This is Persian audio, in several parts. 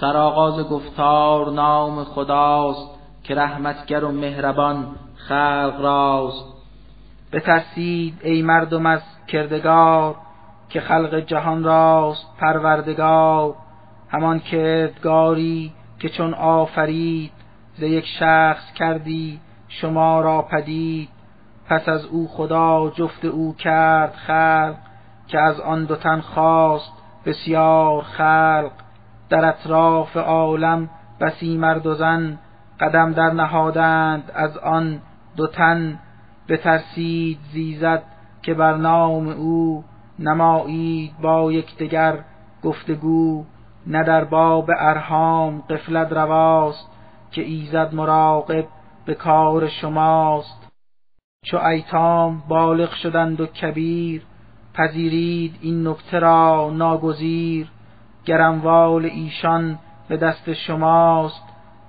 سرآغاز گفتار نام خداست که رحمتگر و مهربان خلق راست. بترسید ای مردم از کردگار که خلق جهان راست پروردگار همان کردگاری که چون آفرید ز یک شخص کردی شما را پدید. پس از او خدا جفت او کرد خلق که از آن دو تن خواست بسیار خلق. در اطراف عالم بسی مرد و زن قدم در نهادند از آن دو تن بترسید زیزد که بر نام او نمایید با یکدیگر گفتگو نه در باب ارهام قفلت رواست که ایزد مراقب به کار شماست. چو ایتام بالغ شدند و کبیر پذیرید این نکته را ناگزیر. گر اموال ایشان به دست شماست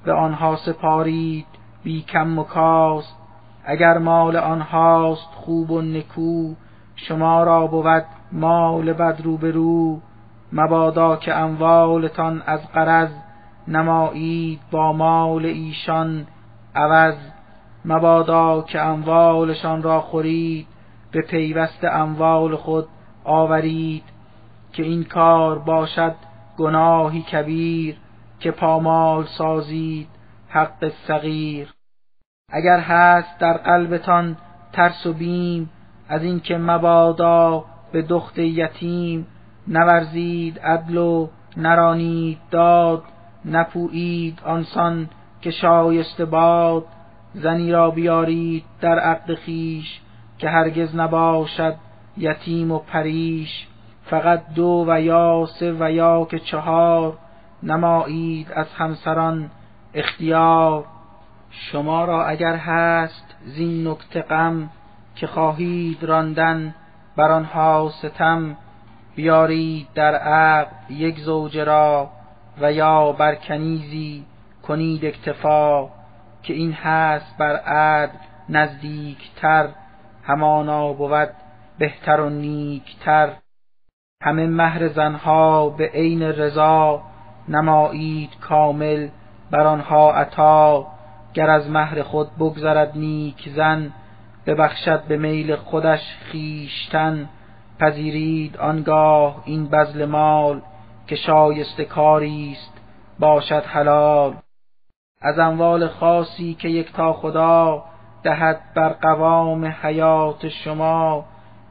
به آنها سپارید بی کم و کاست. اگر مال آنهاست خوب و نکو شما را بود مال بد رو مبادا که اموالتان از قرض نمایید با مال ایشان عوض. مبادا که اموالشان را خورید به پیوست اموال خود آورید. که این کار باشد گناهی کبیر که پامال سازید حق صغیر. اگر هست در قلبتان ترس و بیم از اینکه مبادا به دخت یتیم. نورزید عدل و نرانید داد نپویید آنسان که شایسته باد. زنی را بیارید در عقد خیش که هرگز نباشد یتیم و پریش. فقط دو و یا سه و یا که چهار نمایید از همسران اختیار. شما را اگر هست زین نکته غم که خواهید راندن بر آنها ستم بیارید در عقد یک زوجه را و یا بر کنیزی کنید اکتفا که این هست بر عدل نزدیکتر همانا بود بهتر و نیکتر. همه مهر زنها به عین رضا نمایید کامل بر آنها عطا. گر از مهر خود بگذرد نیک زن ببخشد به میل خودش خیشتن پذیرید آنگاه این بذل مال که شایسته کاری است باشد حلال. از اموال خاصی که یکتا خدا دهد بر قوام حیات شما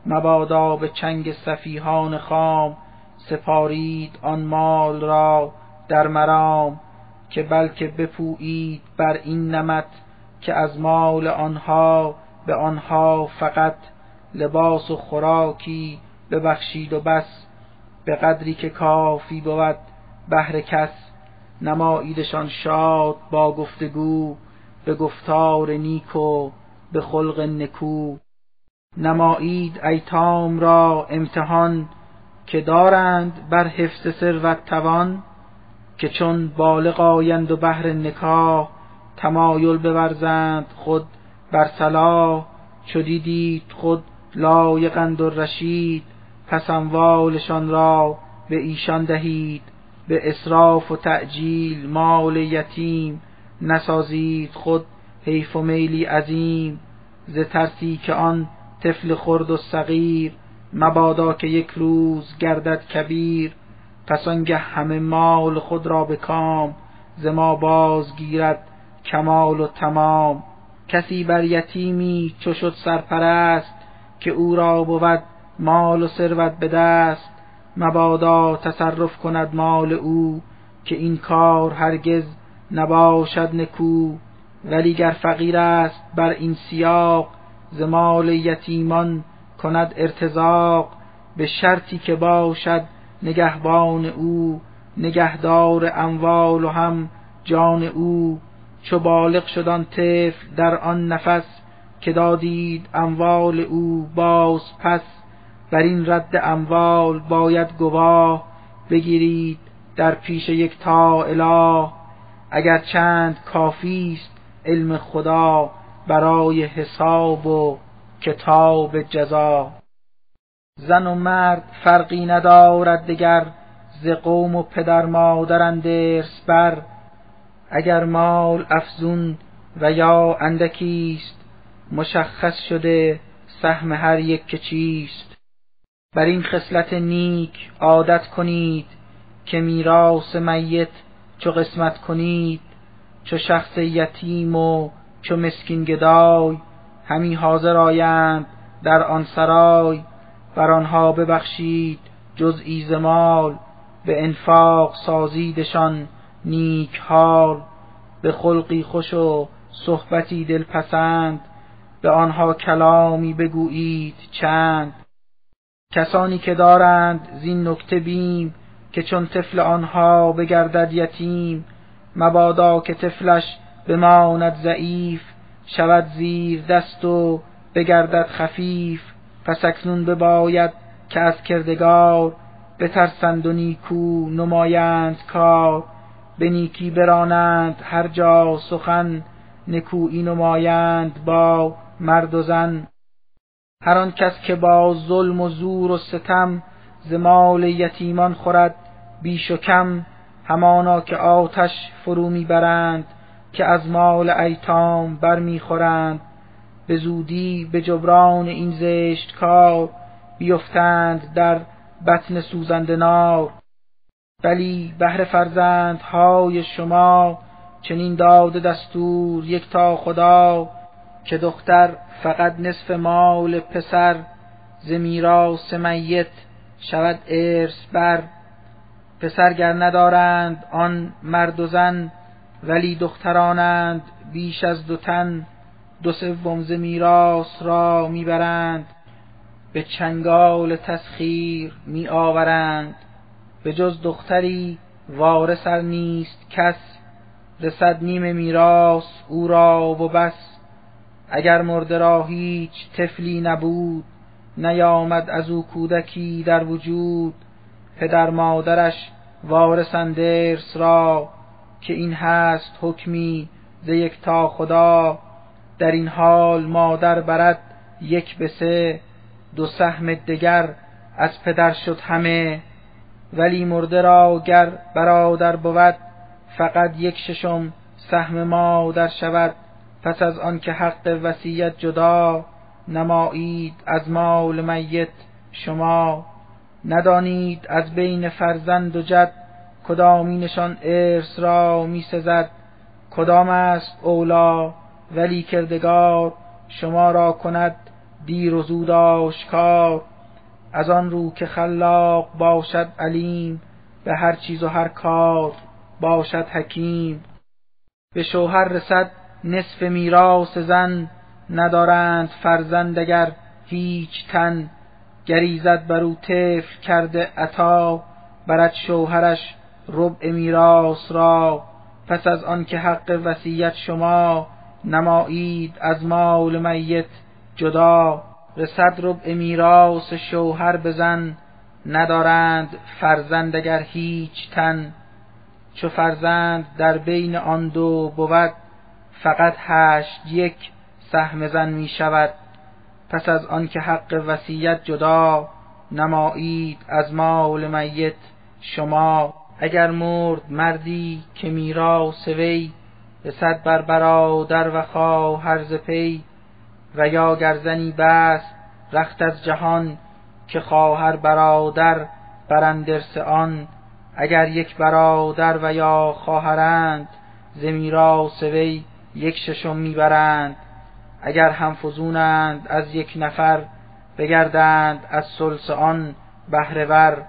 مبادا به چنگ سفیهان خام سپارید آن مال را در مرام که بلکه بپویید بر این نمت که از مال آنها به آنها فقط لباس و خوراکی ببخشید و بس به قدری که کافی بود بهر کس. نماییدشان شاد با گفتگو به گفتار نیک و به خلق نکو. نمایید ایتام را امتحان که دارند بر حفظ ثروت توان که چون بالغ آیند و بهر نکاح تمایل بورزند خود بر صلاح چو دیدید خود لایقند و رشید پس اموالشان را به ایشان دهید به اسراف و تعجیل مال یتیم نسازید خود حیف و میلی عظیم ز ترسی که آن طفل خرد و صغیر مبادا که یک روز گردد کبیر پس آنگه همه مال خود را به کام ز ما بازگیرد کمال و تمام. کسی بر یتیمی چو شد سرپرست که او را بود مال و ثروت به دست مبادا تصرف کند مال او که این کار هرگز نباشد نکو. ولی گر فقیر است بر این سیاق ز مال یتیمان کند ارتزاق به شرطی که باشد نگهبان او نگهدار اموال و هم جان او. چو بالغ شد آن طفل در آن نفس که دادید اموال او باز پس بر این رد اموال باید گواه بگیرید در پیش یک تا اله. اگر چند کافی است علم خدا برای حساب و کتاب جزا. زن و مرد فرقی ندارد دگر ز قوم و پدر مادر درس بر. اگر مال افزون و یا اندکیست مشخص شده سهم هر یک که چیست. بر این خصلت نیک عادت کنید که میراث میت چو قسمت کنید چو شخص یتیم و چو مسکین گدای همی حاضر آیند در آن سرای بر آنها ببخشید جزئی ز مال به انفاق سازیدشان نیک حال به خلقی خوش و صحبتی دلپسند به آنها کلامی بگویید چند. کسانی که دارند زین نکته بیم که چون طفل آنها بگردد یتیم مبادا که طفلش بماند ضعیف شود زیر دست و بگردد خفیف پس اکنون بباید که از کردگار بترسند و نیکو نمایند کار. به نیکی برانند هر جا سخن نکویی نمایند با مرد و زن. هر آن کس که با ظلم و زور و ستم ز مال یتیمان خورد بیش و کم همانا که آتش فرو می‌برند که از مال ایتام برمیخورند به زودی به جبران این زشت کار بیفتند در بطن سوزنده نار. بلی بهر فرزندهای شما چنین داده دستور یک تا خدا که دختر فقط نصف مال پسر ز میراث میت شود ارث بر. پسر گر ندارند آن مرد و زن ولی دخترانند بیش از دو تن دو سوم ز میراث را می‌برند به چنگال تسخیر می آورند به جز دختری وارثر نیست کس رسد نیم میراث او را و بس. اگر مرده را هیچ طفلی نبود نیامد از او کودکی در وجود. پدر مادرش وارثند ارث را که این هست حکمی ز یک تا خدا در این حال مادر برد یک به سه دو سهم دگر از پدر شد همه. ولی مرده را گر برادر بود فقط یک ششم سهم مادر شود. پس از آنکه حق وصیت جدا نمایید از مال میت شما. ندانید از بین فرزند و جد کدامینشان ارث را می سزد کدام است اولا ولی کردگار شما را کند دیر و زود آشکار. از آن رو که خلاق باشد علیم به هر چیز و هر کار باشد حکیم. به شوهر رسد نصف میراث زن ندارند فرزند اگر هیچ تن. گریزد بر او طفل کرده عطا برد شوهرش ربع میراث را. پس از آنکه حق وصیت شما نمایید از مال میت جدا. رسد ربع میراث شوهر بزن. ندارند فرزند اگر هیچ تن. چو فرزند در بین آن دو بود فقط هشت یک سهم زن می شود پس از آنکه حق وصیت جدا نمایید از مال میت شما. اگر مرد مردی که میراث وی رسد بر برادر و خواهر ز پی و یا گرزنی بس رخت از جهان که خواهر برادر برندرس آن اگر یک برادر و یا خواهرند ز میراث وی یک ششم می‌برند. اگر هم فزونند از یک نفر بگردند از سلس آن بهره ور.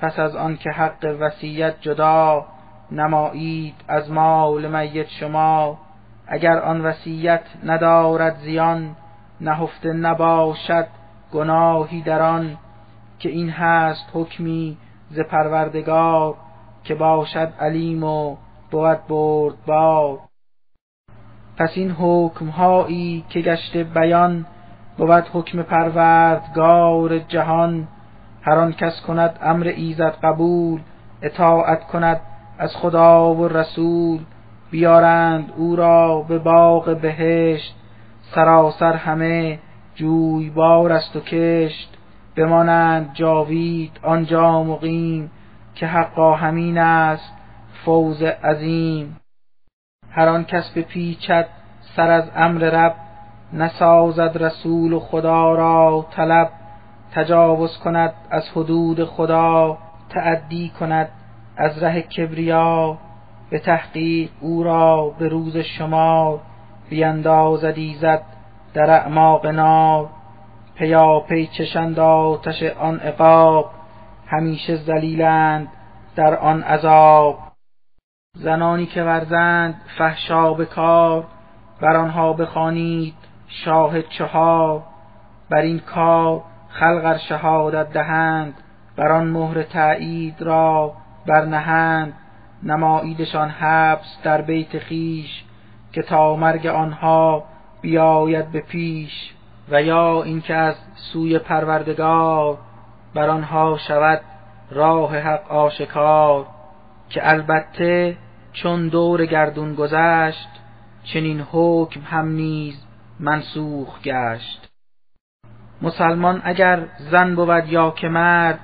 پس از آن که حق وصیت جدا نمایید از مال میت شما اگر آن وصیت ندارد زیان نهفته نباشد گناهی در آن که این هست حکمی ز پروردگار که باشد علیم و بود بردبار. پس این حکم هایی که گشته بیان بود حکم پروردگار جهان. هر آن کس کند امر ایزد قبول اطاعت کند از خدا و رسول بیارند او را به باغ بهشت سراسر همه جویبار است و کشت بمانند جاوید آنجا مقیم که حقا همین است فوز عظیم. هر آن کس پیچد سر از امر رب نسازد رسول و خدا را طلب. تجاوز کند از حدود خدا تعدی کند از ره کبریا به تحقیق او را به روز شمار بیندازد ایزد در اعماق نار. پی چشند آتش آن عقاب همیشه ذلیلند در آن عذاب. زنانی که ورزند فحشا به کار بر آنها بخوانید شاهد چهار. بر این کار خلقر شهادت دهند بر آن مهر تایید را برنهند. نماییدشان حبس در بیت خیش که تا مرگ آنها بیاید به پیش. و یا اینکه از سوی پروردگار بر آنها شود راه حق آشکار که البته چون دور گردون گذشت چنین حکم هم نیز منسوخ گشت. مسلمان اگر زن بود یا که مرد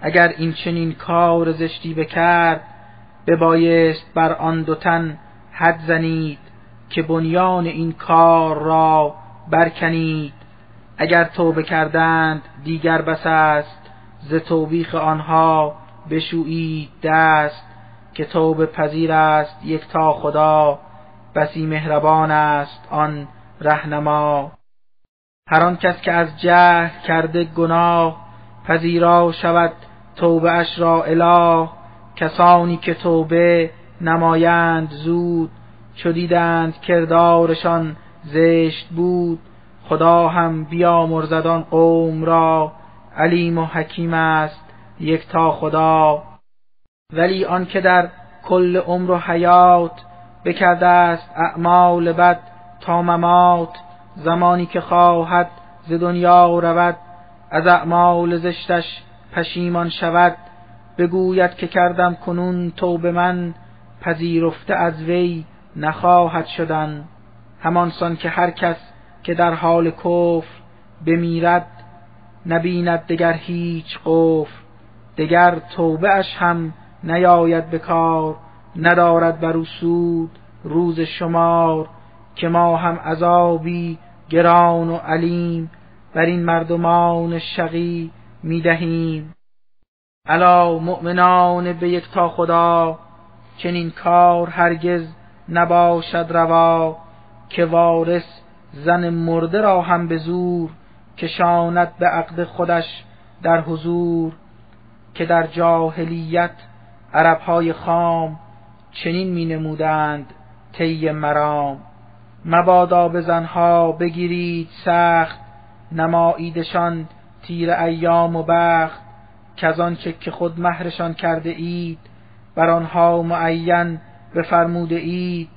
اگر این چنین کار زشتی بکرد ببایست بر آن دو تن حد زنید که بنیان این کار را برکنید. اگر توبه کردند دیگر بس است. ز توبیخ آنها بشویید دست که توبه پذیر است یک تا خدا. بسی مهربان است آن رهنما. هر آن کس که از جهل کرده گناه پذیرا شود توبه اش را اله. کسانی که توبه نمایند زود چو دیدند کردارشان زشت بود. خدا هم بیامرزد قوم را علیم و حکیم است یکتا خدا. ولی آن که در کل عمر و حیات بکرده است اعمال بد تا ممات. زمانی که خواهد ز دنیا رود از اعمال زشتش پشیمان شود. بگوید که کردم کنون توبه من پذیرفته از وی نخواهد شدن. همانسان که هر کس که در حال کفر بمیرد نبیند دگر هیچ قفر. دگر توبه اش هم نیاید به کار ندارد بر سود روز شمار. که ما هم عذابی گران و علیم بر این مردمان شقی می‌دهیم الا مؤمنان به یک تا خدا چنین کار هرگز نباشد روا که وارث زن مرده را هم به زور کشاند به عقد خودش در حضور که در جاهلیت عربهای خام چنین می نمودند طی مرام. مبادا به زنها بگیرید سخت نماییدشان تیر ایام و بخت. کزان که خود مهرشان کرده اید بر آنها معین بفرموده اید.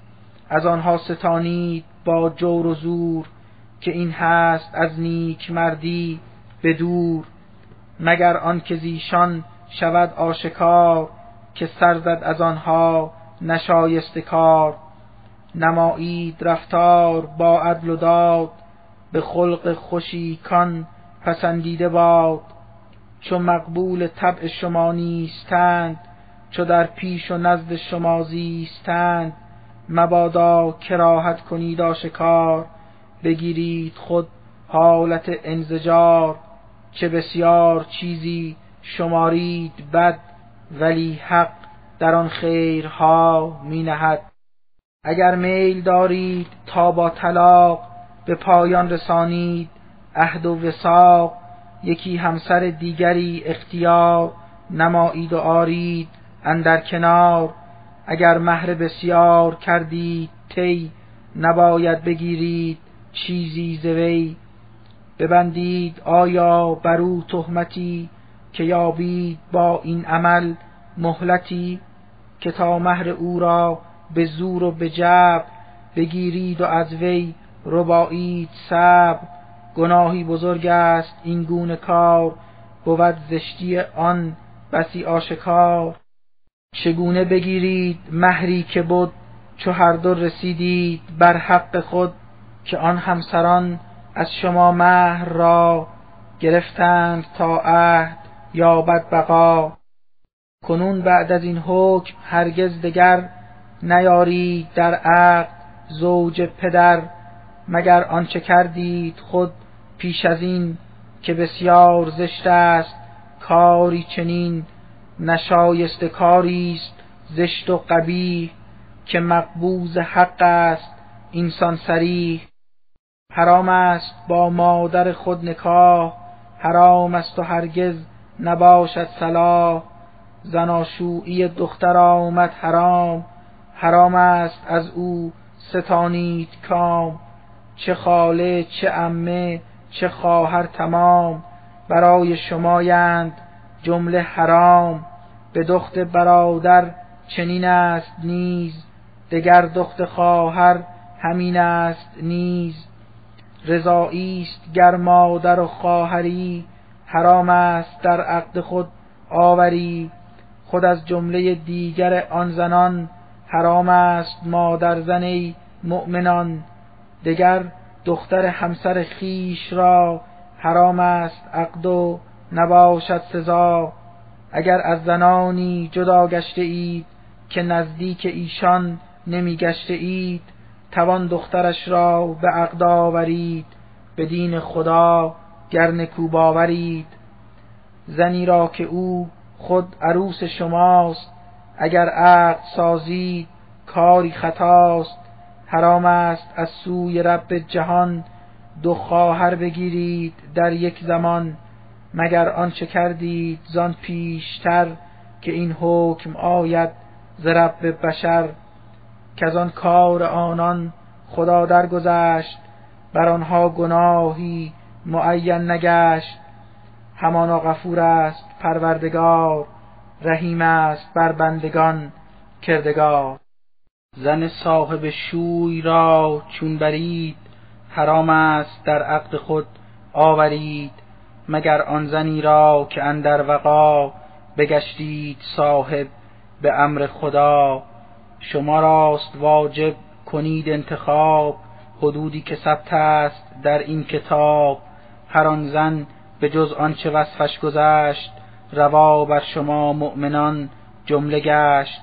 از آنها ستانید با جور و زور که این هست از نیک مردی به دور. مگر آن که زیشان شود آشکار که سر زد از آنها نشایست کار. نمایید رفتار با عدل و داد به خلق خوشی کان پسندیده باد. چو مقبول طبع شما نیستند چو در پیش و نزد شما زیستند مبادا کراهت کنید آشکار. بگیرید خود حالت انزجار چه بسیار چیزی شمارید بد ولی حق در آن خیرها می نهد اگر میل دارید تا با طلاق به پایان رسانید عهد و وساق یکی همسر دیگری اختیار نمایید و آرید اندر کنار. اگر مهر بسیار کردید تی نباید بگیرید چیزی زوی ببندید آیا بر او تهمتی که یابید با این عمل مهلتی که تا مهر او را به زور و به جب بگیرید و از وی ربایید سب گناهی بزرگ است این گونه کار بود زشتی آن بسی آشکار. چگونه بگیرید مهری که بود چو هر دو رسیدید بر حق خود که آن همسران از شما مهر را گرفتند تا عهد یا بقا. کنون بعد از این حکم هرگز دگر نیاری در عقد زوج پدر مگر آنچه کردید خود پیش از این که بسیار زشت است کاری چنین نشایست کاری است زشت و قبیح که مقبوز حق است اینسان سریح حرام است با مادر خود نکاح حرام است و هرگز نباشد صلاح. زناشویی دختر آمد حرام حرام است از او ستانید کام چه خاله چه امه چه خواهر تمام. برای شمایند جمله حرام. به دخت برادر چنین است نیز. دگر دخت خواهر همین است نیز. رضایی است گر مادر و خواهری. حرام است در عقد خود آوری. خود از جمله دیگر آن زنان حرام است مادر زنی مؤمنان. دگر دختر همسر خیش را حرام است عقد و نباشد سزا. اگر از زنانی جدا گشته اید که نزدیک ایشان نمی گشته اید توان دخترش را به عقد آورید. به دین خدا گر نکو باورید. زنی را که او خود عروس شماست اگر عقد سازید کاری خطاست. حرام است از سوی رب جهان. دو خواهر بگیرید در یک زمان. مگر آنچه کردید زان پیشتر که این حکم آید ز رب بشر؟ که از آن کار آنان خدا درگذشت. بر آنها گناهی معین نگشت. همانا غفور است پروردگار. رحیم است بر بندگان کردگار. زن صاحب شوی را چون برید حرام است در عقد خود آورید. مگر آن زنی را که اندر وقا بگشتید صاحب به امر خدا؟ شما راست واجب کنید انتخاب حدودی که ثبت است در این کتاب. هر آن زن به جز آنچه وصفش گذشت روا بر شما مؤمنان جمله گشت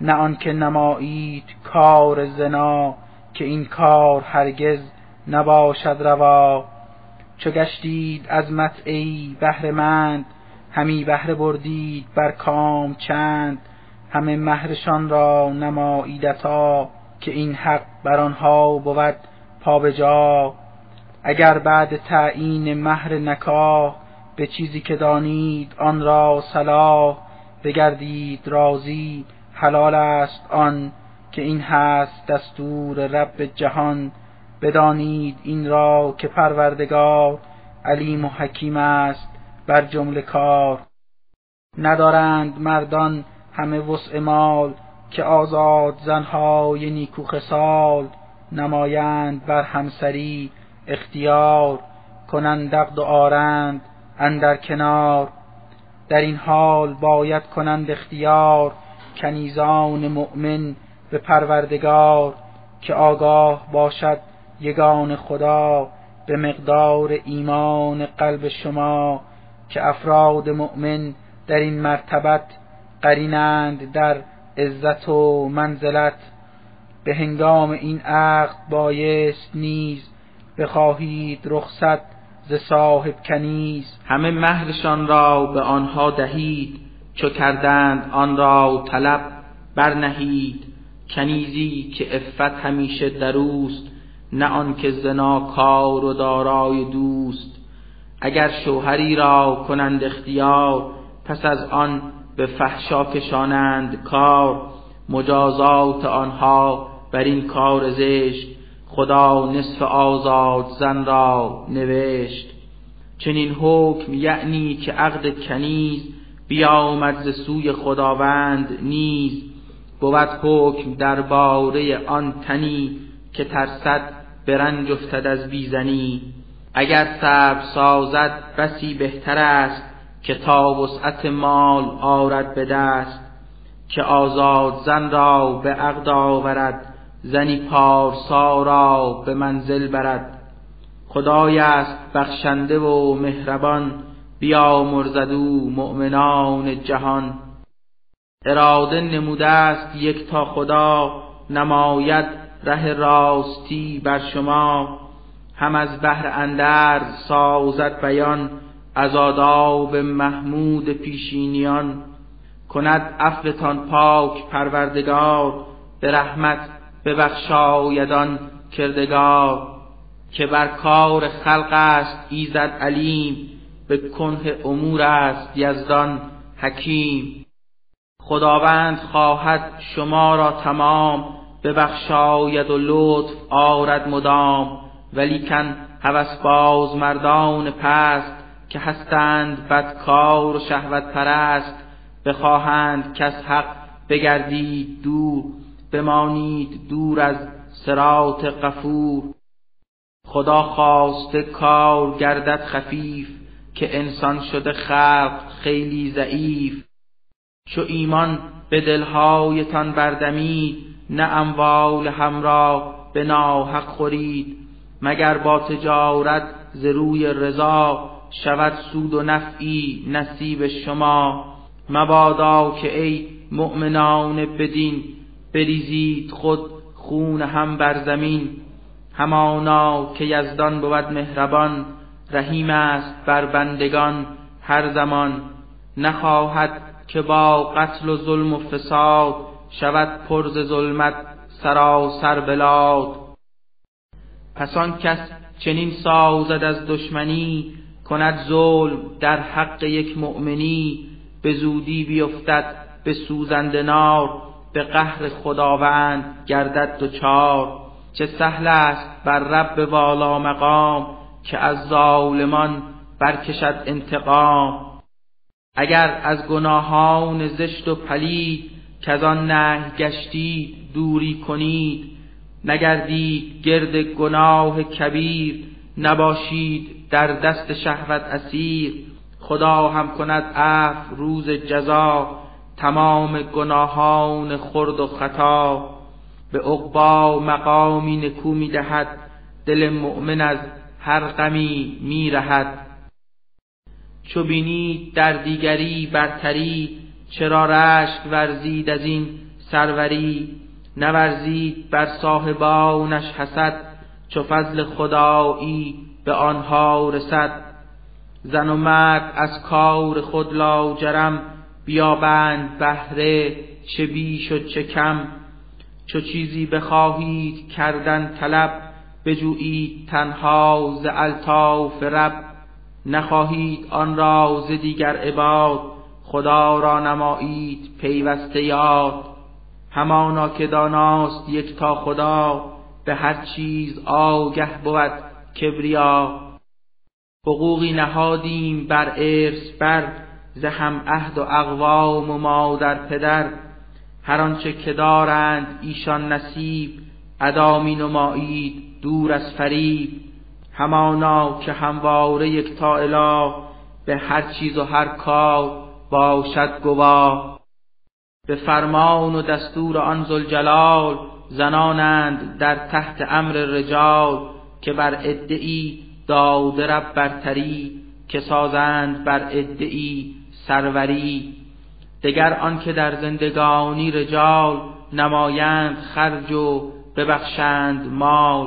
نه آنکه نمایید کار زنا که این کار هرگز نباشد روا. چو گشتید از متعی بهره مند همی بهره بردید بر کام چند. همه مهرشان را نماییدتا که این حق بر آنها بود پابجا اگر بعد تعیین مهر نکاح به چیزی که دانید آن را صلاح بگردید راضی حلال است آن که این هست دستور رب جهان. بدانید این را که پروردگار علیم و حکیم است بر جمله کار. ندارند مردان همه وسع مال که آزاد زنهای نیکو خصال نمایند بر همسری اختیار. کنند دقد و آرند اندر کنار. در این حال باید کنند اختیار کنیزان مؤمن به پروردگار که آگاه باشد یگان خدا به مقدار ایمان قلب شما که افراد مؤمن در این مرتبت قرینند در عزت و منزلت. به هنگام این عقد بایست نیز بخواهید رخصت ز صاحب کنیز. همه مهرشان را به آنها دهید. چو کردند آن را طلب برنهید. کنیزی که عفت همیشه دروست نه آنکه کار و دارای دوست. اگر شوهری را کنند اختیار پس از آن به فحشا کشانند کار. مجازات آنها بر این کار زشت خدا نصف آزاد زن را نوشت. چنین حکم یعنی که عقد کنیز بیامد ز سوی خداوند نیز. بود حکم درباره آن تنی که ترسد به رنج افتد از بیزنی. اگر صبر سازد بسی بهتر است که تا وسعت مال آرد به دست. که آزاد زن را به عقد آورد زنی پارسا را به منزل برد. خدای است بخشنده و مهربان بیا مرزدو مؤمنان جهان. اراده نموده است یک تا خدا نماید ره راستی بر شما. هم از بهر اندر سازد بیان از آداب محمود پیشینیان. کند عفوتان پاک پروردگار به رحمت ببخشایدان کردگار که بر کار خلق است ایزد علیم به کنه امور است یزدان حکیم. خداوند خواهد شما را تمام ببخشاید و لطف آرد مدام. ولیکن هوس باز مردان پست که هستند بدکار و شهوت پرست بخواهند کس حق بگردید دور. بمانید دور از سرات قفور خدا خواسته کار گردد خفیف که انسان شده خلق خیلی ضعیف. چو ایمان به دلهایتان بردمید نه اموال همراه به ناحق خورید. مگر با تجارت ز روی رضا شود سود و نفعی نصیب شما؟ مبادا که ای مؤمنان بدین بریزید خود خون هم بر زمین. همانا که یزدان بود مهربان رحیم است بر بندگان هر زمان. نخواهد که با قتل و ظلم و فساد شود پرز ظلمت سراسر بلاد. پس آن کس چنین سازد از دشمنی کند ظلم در حق یک مؤمنی به زودی بیفتد به سوزنده نار. به قهر خداوند گردد دچار چه سهل است بر رب والا مقام که از ظالمان برکشد انتقام. اگر از گناهان زشت و پلید که آن نه گشتید دوری کنید نگردید گرد گناه کبیر نباشید در دست شهوت اسیر. خدا هم کند عفو روز جزا. تمام گناهان خرد و خطا به عقبا مقامی نکو می دهد. دل مؤمن از هر غمی می رهد. چو بینید در دیگری برتری چرا رشک ورزید از این سروری؟ نورزید بر صاحبانش حسد چو فضل خدایی به آنها رسد. زن و مرد از کار خود لاجرم بیابند بهره چه بیش و چه کم چو چیزی بخواهید کردن طلب بجویید تنها ز الطاف رب. نخواهید آن را ز دیگر عباد خدا را نمایید پیوسته یاد. همانا که داناست یک تا خدا به هر چیز آگه بود کبریا. حقوقی نهادیم بر ارث بر ز هم عهد و اقوام و مادر پدر هر آنچه که دارند ایشان نصیب ادا می نمایید دور از فریب. همانا که همواره یک تا اله به هر چیز و هر کار باشد گواه. به فرمان و دستور آن زلجلال زنانند در تحت امر رجال که بر ادعی داده رب برتری که سازند بر ادعی سروری دگر آنکه در زندگانی رجال نمایند خرج و ببخشند مال.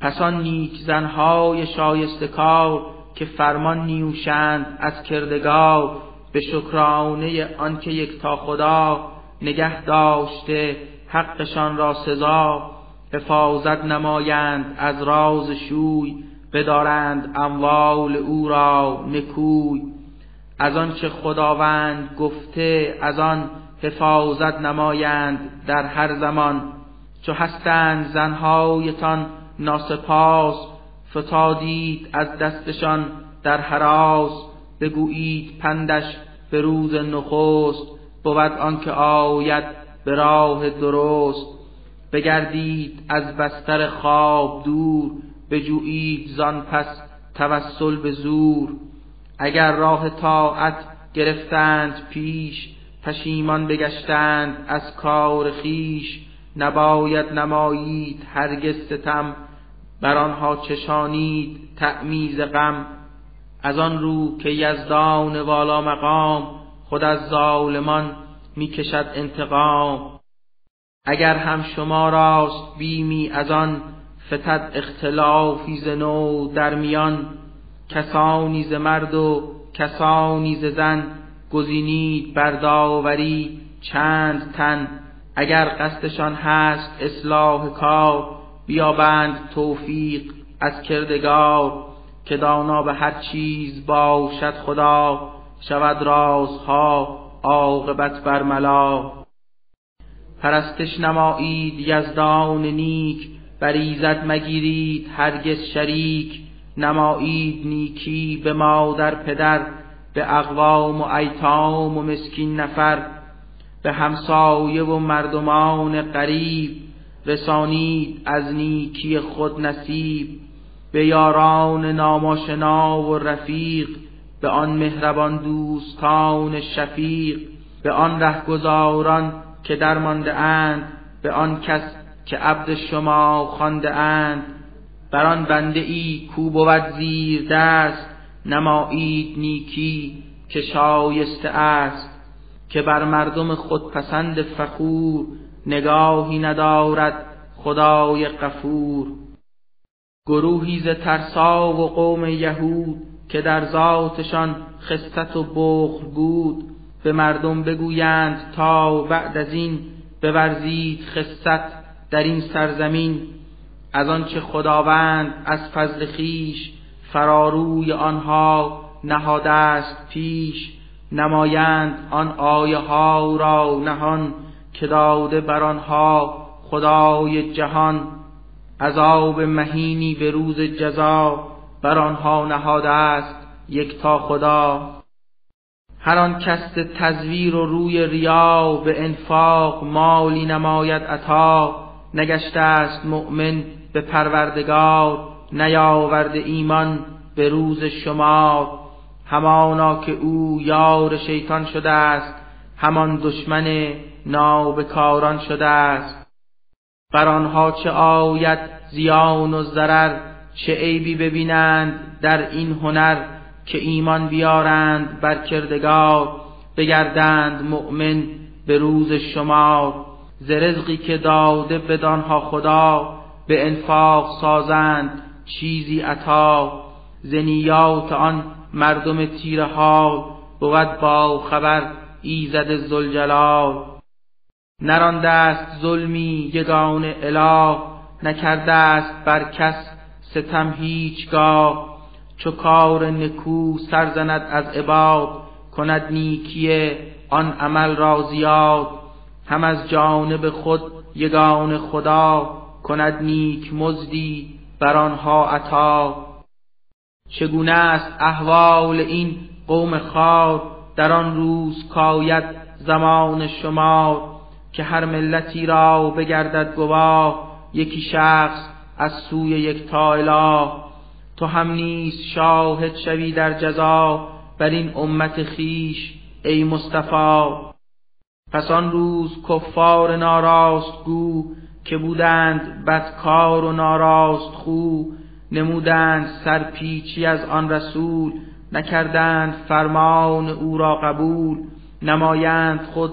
پس آن نیک زنهای شایسته کار که فرمان نیوشند از کردگار به شکرانه آنکه یک تا خدا نگه داشته حقشان را سزا. حفاظت نمایند از راز شوی بدارند اموال او را نکوی. از آنچه خداوند گفته از آن حفاظت نمایند در هر زمان. چو هستند زنهایتان ناسپاس فتادید از دستشان در حراس. بگویید پندش به روز نخست بود آنکه آید به راه درست. بگردید از بستر خواب دور بجویید زان پس توسل به زور. اگر راه طاعت گرفتند پیش پشیمان بگشتند از کار خیش نباید نمایید هرگز ستم بر آنها چشانید تعمیز غم. از آن رو که یزدان والا مقام خود از ظالمان می‌کشد انتقام. اگر هم شما راست بیمی از آن فتد اختلافی ز نو در میان. کسانی ز مرد و کسانی ز زن گزینید برداوری چند تن. اگر قصدشان هست اصلاح کار بیابند توفیق از کردگار. که دانا به هر چیز باشد خدا شود رازها عاقبت برملا پرستش نمایید یزدان نیک بریزد مگیرید هرگز شریک. نمایید نیکی به مادر پدر به اقوام و ایتام و مسکین نفر به همسایه و مردمان قریب رسانید از نیکی خود نصیب به یاران ناماشنا و رفیق به آن مهربان دوستان شفیق به آن رهگذاران که درمانده اند به آن کس که عبد شما خوانده اند. بر آن بنده ای کو بود زیر دست نمایید نیکی که شایسته است. که بر مردم خودپسند فخور نگاهی ندارد خدای غفور. گروهی ز ترسا و قوم یهود که در ذاتشان خستت و بخل بود به مردم بگویند تا بعد از این بورزید خست در این سرزمین. از آنچه خداوند از فضل خیش فراروی آنها نهاده است پیش نمایند آن آیه ها را نهان که داده بر آنها خدای جهان. عذاب مهینی به روز جزا بر آنها نهاده است تا خدا. هر آن کس تزویر و روی ریا به انفاق مالی نماید عطا. نگشته است مؤمن به پروردگار نیاورده ایمان به روز شمار همانا که او یار شیطان شده است همان دشمن نابکاران شده است. بر آنها چه آید زیان و ضرر چه عیبی ببینند در این هنر که ایمان بیارند بر کردگار بگردند مؤمن به روز شمار ز که داده بدانها خدا به انفاق سازند چیزی عطا. زنیات آن مردم تیره حال بود با خبر ایزد زلجلال نرانده است ظلمی یگان اله نکرده است بر کس ستم هیچگاه. چو کار نکو سرزند از عباد کند نیکی آن عمل را زیاد. هم از جانب خود یگان خدا کند نیک مزدی بر آنها عطا. چگونه است احوال این قوم خار در آن روز کاید زمان شمار که هر ملتی را بگردد گواه یکی شخص از سوی یک اله تو هم نیز شاهد شوی در جزا بر این امت خیش ای مصطفی. پس آن روز کفار ناراست گو که بودند بدکار و ناراست خو نمودند سرپیچی از آن رسول نکردند فرمان او را قبول نمایند خود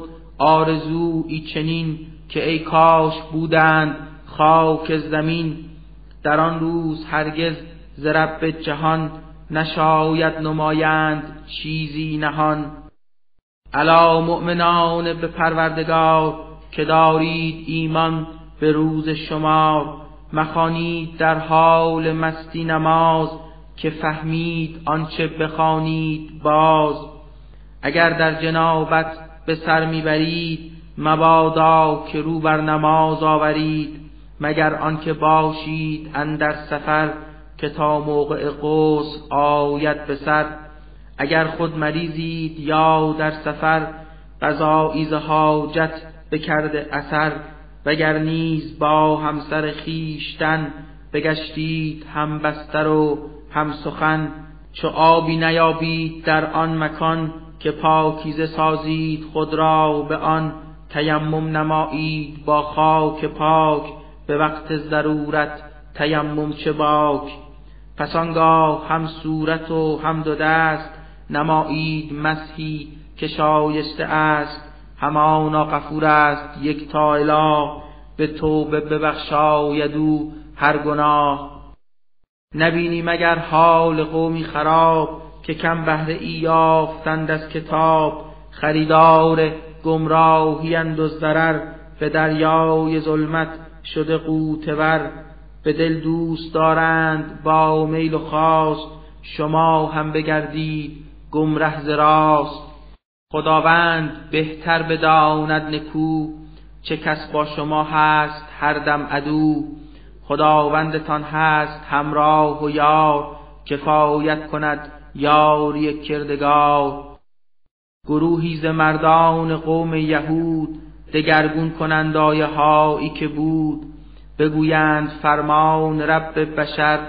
ای چنین که ای کاش بودند خاک زمین. در آن روز هرگز ز رب جهان نشاید نمایند چیزی نهان. الا مؤمنان به پروردگار که دارید ایمان به روز شمار مخانید در حال مستی نماز که فهمید آنچه بخوانید باز. اگر در جنابت به سر می‌برید مبادا که رو بر نماز آورید. مگر آنکه باشید اندر سفر که تا موقع قوس آید به سر. اگر خود مریضید یا در سفر قضایی حاجت بکرده اثر. وگر نیز با همسر خیشتن بگشتید هم بستر و هم سخن چو آبی نیابید در آن مکان که پاکیزه سازید خود را به آن تیمم نمایید با خاک پاک به وقت ضرورت تیمم چه باک. پس آنگاه هم صورت و هم دو دست نمایید مسحی که شایسته است همانا غفور است یک تا اله به توبه ببخشاید او هر گناه. نبینی مگر حال قومی خراب که کم بهره ای یافتند از کتاب؟ خریدار گمراهی و ضرر به دریای ظلمت شده قوتور به دل دوست دارند با میل و خواست شما هم بگردید گمره ز راست. خداوند بهتر بداند نکو چه کس با شما هست هر دم عدو. خداوندتان هست همراه و یار کفایت کند یاری کردگار. گروهی ز مردان قوم یهود دگرگون کنند آیه هایی که بود. بگویند فرمان رب بشر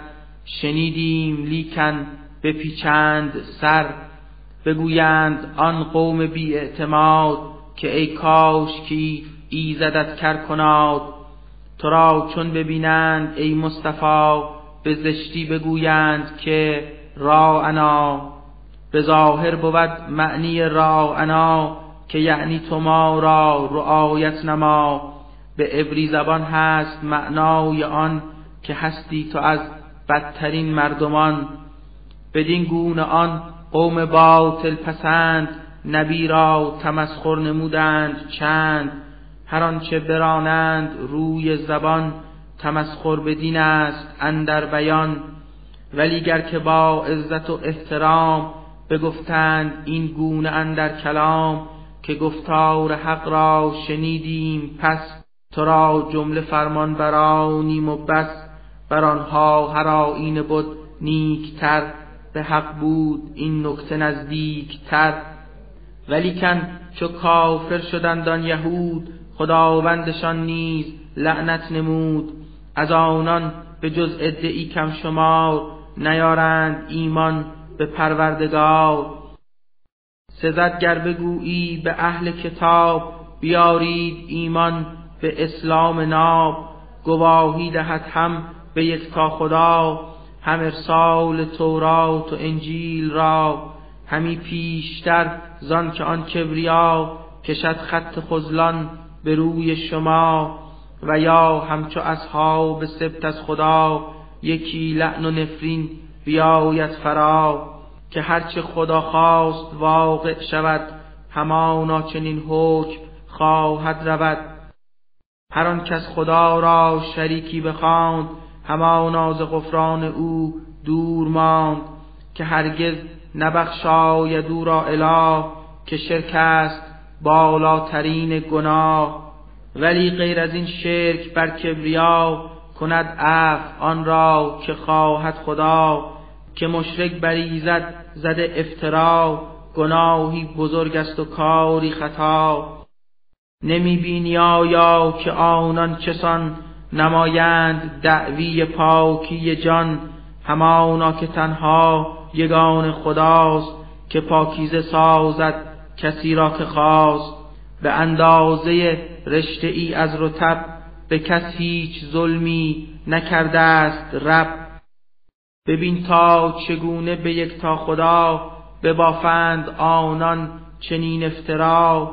شنیدیم لیکن بپیچند سر. بگویند آن قوم بی اعتماد که ای کاش کی ایزدت کر کناد. تو را چون ببینند ای مصطفی به زشتی بگویند که انا به ظاهر بود معنی انا که یعنی تو ما را رعایت نما. به عبری زبان هست معنای آن که هستی تو از بدترین مردمان. بدین گونه آن قوم باطل پسند نبی را تمسخر نمودند چند. هر آنچه برانند روی زبان تمسخر بدین است اندر بیان. ولی گر که با عزت و احترام بگفتند این گونه اندر کلام که گفتار حق را شنیدیم پس تو را جمله فرمان برانیم و بس. بر آنها هر آیین بود نیکتر به حق بود این نکته نزدیکتر. ولیکن چو کافر شدند آن یهود خداوندشان نیز لعنت نمود. از آنان به جز ادعی کم شمار نیارند ایمان به پروردگار. سزد گر بگویی به اهل کتاب بیارید ایمان به اسلام ناب. گواهی دهد هم به یک تا خدا. هم ارسال تورات و انجیل را همی پیشتر زان که آن کبریا کشد خط خزلان به روی شما و یا همچو اصحاب سبت از خدا یکی لعن و نفرین بیاید فرا که هرچه خدا خواست واقع شود همانا چنین حکم خواهد رود. هر آن کس خدا را شریکی بخواند همانا ز غفران او دور ماند که هرگز نبخشاید او را اله که شرک است بالاترین گناه. ولی غیر از این شرک بر کبریا کند اف آن را که خواهد خدا که مشرک بریزد زده افترا. گناهی بزرگ است و کاری خطا. نمی بینی آیا که آنان چسان نمایند دعوی پاکی جان همانا که تنها یگان خداست که پاکیزه سازد کسی را که خواست. به اندازه رشته ای از رتب به کس هیچ ظلمی نکرده است رب. ببین تا چگونه به یک تا خدا ببافند آنان چنین افترا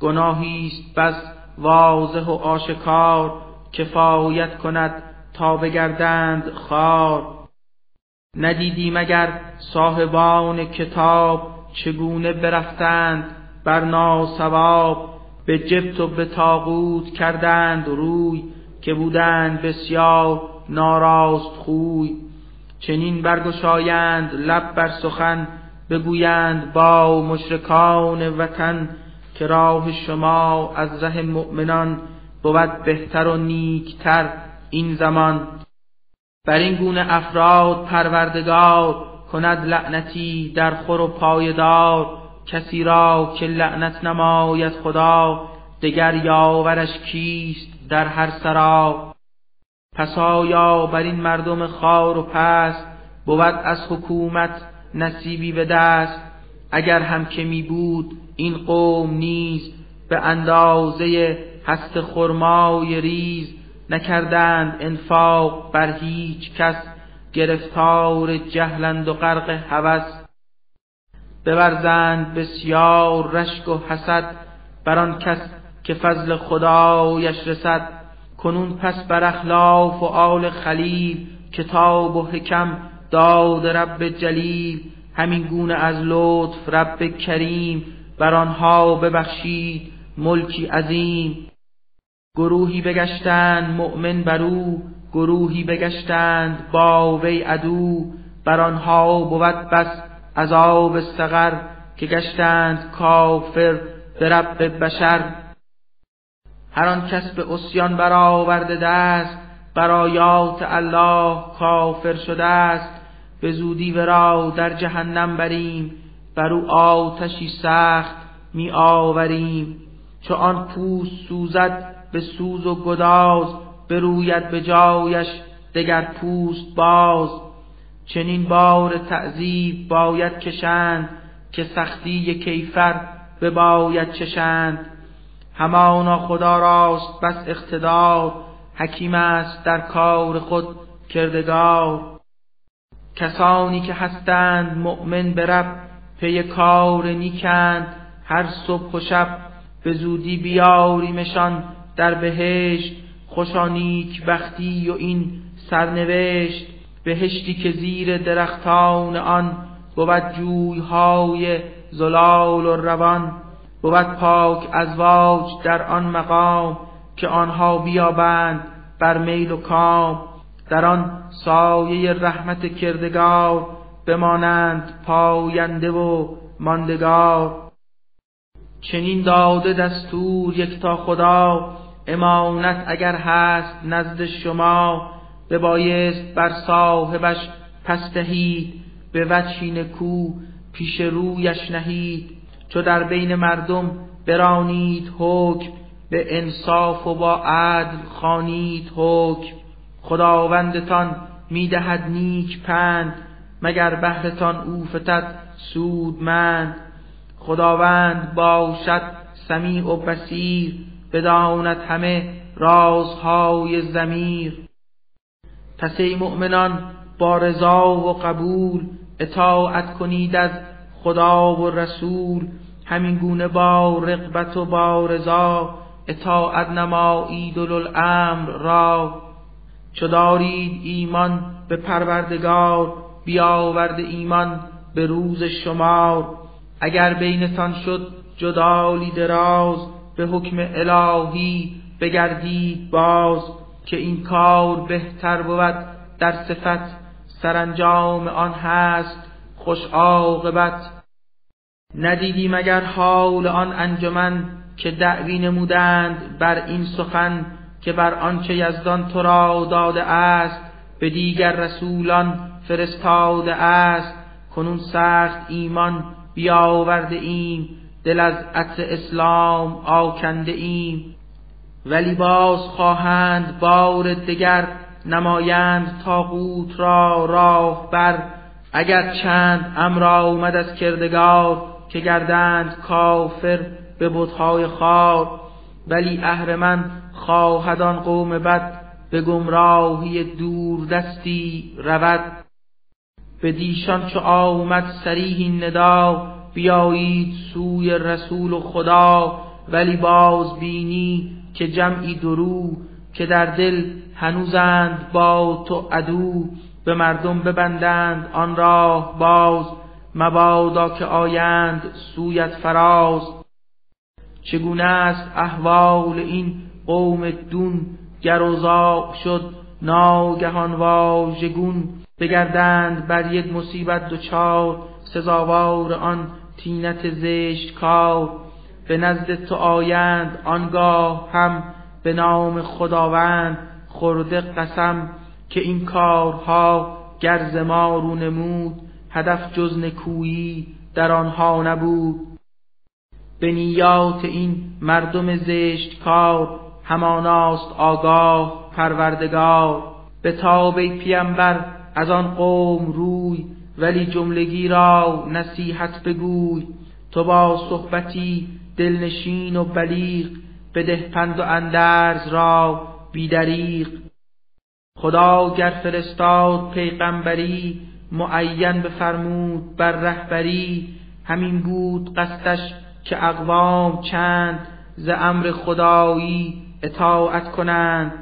گناهی است بس واضح و آشکار. کفایت کند تا بگردند خار. ندیدی مگر صاحبان کتاب چگونه برفتند بر ناسواب به جبت و به تاغوت کردند روی که بودند بسیار ناراست خوی. چنین برگشایند لب بر سخن بگویند با مشرکان وطن که راه شما از ره مؤمنان بود بهتر و نیکتر این زمان. بر این گونه افراد پروردگار کند لعنتی در خور و پایدار کسی را که لعنت نماید خدا دگر یاورش کیست در هر سرا. پس آیا بر این مردم خار و پست بود از حکومت نصیبی به دست؟ اگر هم که می بود این قوم نیز به اندازه هست خرمای ریز نکردند انفاق بر هیچ کس گرفتار جهلند و غرق هوس. بورزند بسیار رشک و حسد بر آن کس که فضل خدایش رسد. کنون پس بر اخلاف و آل خلیل کتاب و حکم داد رب جلیل. همین گونه از لطف رب کریم بر آنها ببخشید ملکی عظیم. گروهی بگشتند مؤمن بر او گروهی بگشتند با وی عدو بر آنها بود بس عذاب سقر که گشتند کافر به رب بشر. هر آن کس به اسیان برآورده دست بر آیات الله کافر شده است. به زودی ورا در جهنم بریم بر او آتشی سخت می آوریم. چو آن پوست سوزد به سوز و گداز بروید به جایش دگر پوست باز. چنین بار تعذیب باید کشند که سختی کیفر به باید چشند. همانا خدا راست بس اقتدار حکیم است در کار خود کردگار. کسانی که هستند مؤمن به پی کار نیکند هر صبح و شب به زودی بیاریمشان. در بهشت خوشا نیک بختی و این سرنوشت. بهشتی که زیر درختان آن بود جویهای زلال و روان. بود پاک ازواج در آن مقام که آنها بیابند بر میل و کام. در آن سایه رحمت کردگار بمانند پاینده و ماندگار. چنین داده دستور یک تا خدا امانت اگر هست نزد شما ببایست بر صاحبش پس دهید به وجهی کو پیش رویش نهید. چو در بین مردم برانید حکم به انصاف و با عدل خانید حکم. خداوندتان می‌دهد نیک پند مگر بهرتان او فتد سودمند. خداوند باشد سمیع و بسیر بداند همه رازهای زمیر پس ای مؤمنان با رضا و قبول اطاعت کنید از خدا و رسول. همین گونه با رقبت و با رضا اطاعت نمایید الامر را. چو دارید ایمان به پروردگار بیاورد ایمان به روز شمار. اگر بینتان شد جدالی دراز. به حکم الهی بگردید باز که این کار بهتر بود. در صفت سرانجام آن هست خوش عاقبت. ندیدی مگر حال آن انجمن که دعوی نمودند بر این سخن که بر آنچه یزدان تو را داده است به دیگر رسولان فرستاده است. کنون سخت ایمان بیاورده ایم دل از عطر اسلام آکنده ایم. ولی باز خواهند بار دگر نمایند تاغوت را راه بر. اگر چند امر آمد از کردگار که گردند کافر به بتهای خار ولی اهرمن خواهد آن قوم بد به گمراهی دور دستی رود. به دیشان چو آمد سریح ندا بیایید سوی رسول خدا ولی باز بینی که جمعی درو که در دل هنوزند با تو عدو به مردم ببندند آن راه باز. مبادا که آیند سویت فراز. چگونه است احوال این قوم دون؟ گروزا شد ناگهان واژگون. بگردند بر یک مصیبت دوچار سزاوار آن تینت زشت کار. به نزد تو آیند آنگاه هم به نام خداوند خورده قسم که این کارها گرز ما رو نمود هدف جز نکویی در آنها نبود. به نیات این مردم زشت کار هماناست آگاه پروردگار. به تاب پیمبر از آن قوم روی ولی جملگی را نصیحت بگوی. تو با صحبتی دلنشین و بلیغ بده پند و اندرز را بیدریق خدا گر فرستاد پیغمبری معین بفرمود بر رهبری. همین بود قصدش که اقوام چند ز امر خدایی اطاعت کنند.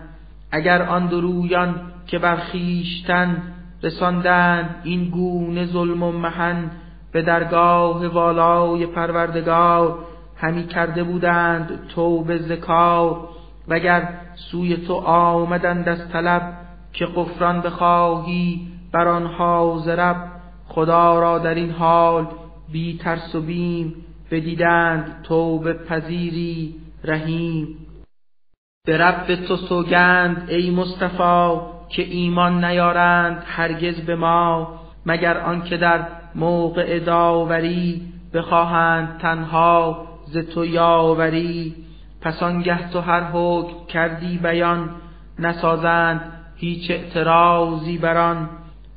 اگر آن درویان که بر خویشتن رساندند این گونه ظلم و محن به درگاه والای پروردگار. همی کرده بودند توبه ذکار وگر سوی تو آمدند از طلب که قفران بخواهی بر آنها زرب خدا را در این حال بی ترس و بیم بدیدند توبه پذیری رحیم. به رب تو سوگند ای مصطفی که ایمان نیارند هرگز به ما مگر آنکه در موقع داوری بخواهند تنها ز تو یاوری. پس آنگه تو هر حکم کردی بیان نسازند هیچ اعتراضی بران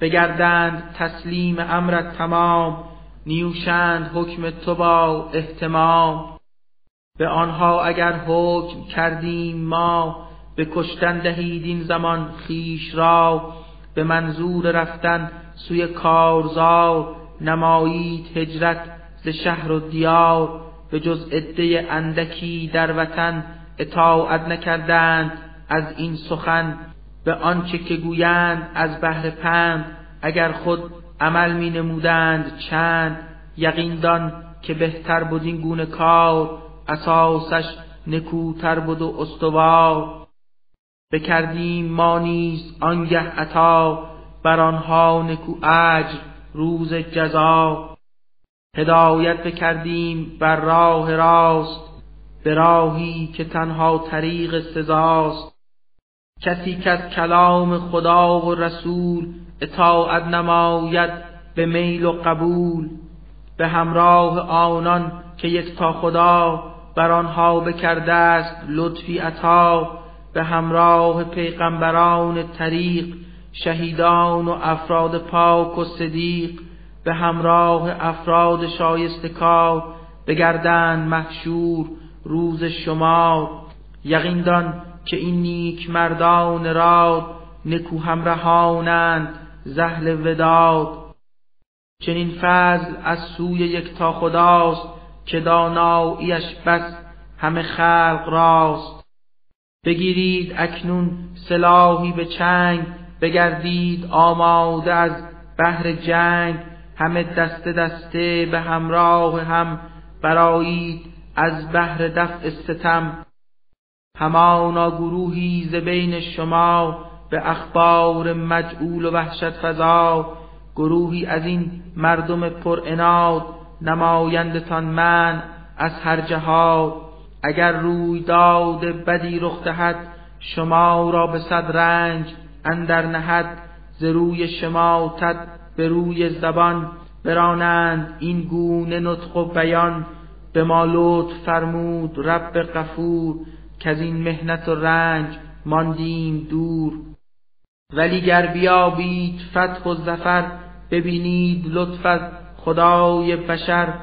بگردند تسلیم امرت تمام نیوشند حکم تو با احتمام. به آنها اگر حکم کردیم ما به کشتن دهید این زمان خیش را به منظور رفتن سوی کارزار نمایید هجرت ز شهر و دیار به جز عده اندکی در وطن اطاعت نکردند از این سخن به آنچه که گویند از بهر پند اگر خود عمل می نمودند چند یقین دان که بهتر بود این گونه کار اساسش نکوتر بود و استوار. بکردیم ما نیز آنگه عطا بر آنها نکو اجر روز جزا. هدایت بکردیم بر راه راست به راهی که تنها طریق سزاست. کسی که از کلام خدا و رسول اطاعت نماید به میل و قبول. به همراه آنان که یک تا خدا بر آنها بکرده است لطفی عطا. به همراه پیغمبران طریق شهیدان و افراد پاک و صدیق به همراه افراد شایسته کار بگردند محشور روز شما. یقین دان که این نیک مردان راد نکو همرهانند زهل وداد. چنین فضل از سوی یک تا خداست که داناییش بس همه خلق راست. بگیرید اکنون سلاحی به چنگ بگردید آماده از بهر جنگ. همه دسته دسته به همراه هم برایید از بهر دفع ستم. همانا گروهی ز بین شما به اخبار مجعول و وحشت فضا. گروهی از این مردم پر اناد نمایندتان من از هر جهاد. اگر روی داد بدی رخ دهد شما را به صد رنج اندر نهد. ز روی شماتت به روی زبان برانند این گونه نطق و بیان. به ما لطف فرمود رب غفور که از این مهنت و رنج ماندیم دور. ولی گر بیابید فتح و ظفر ببینید لطف خدای بشر.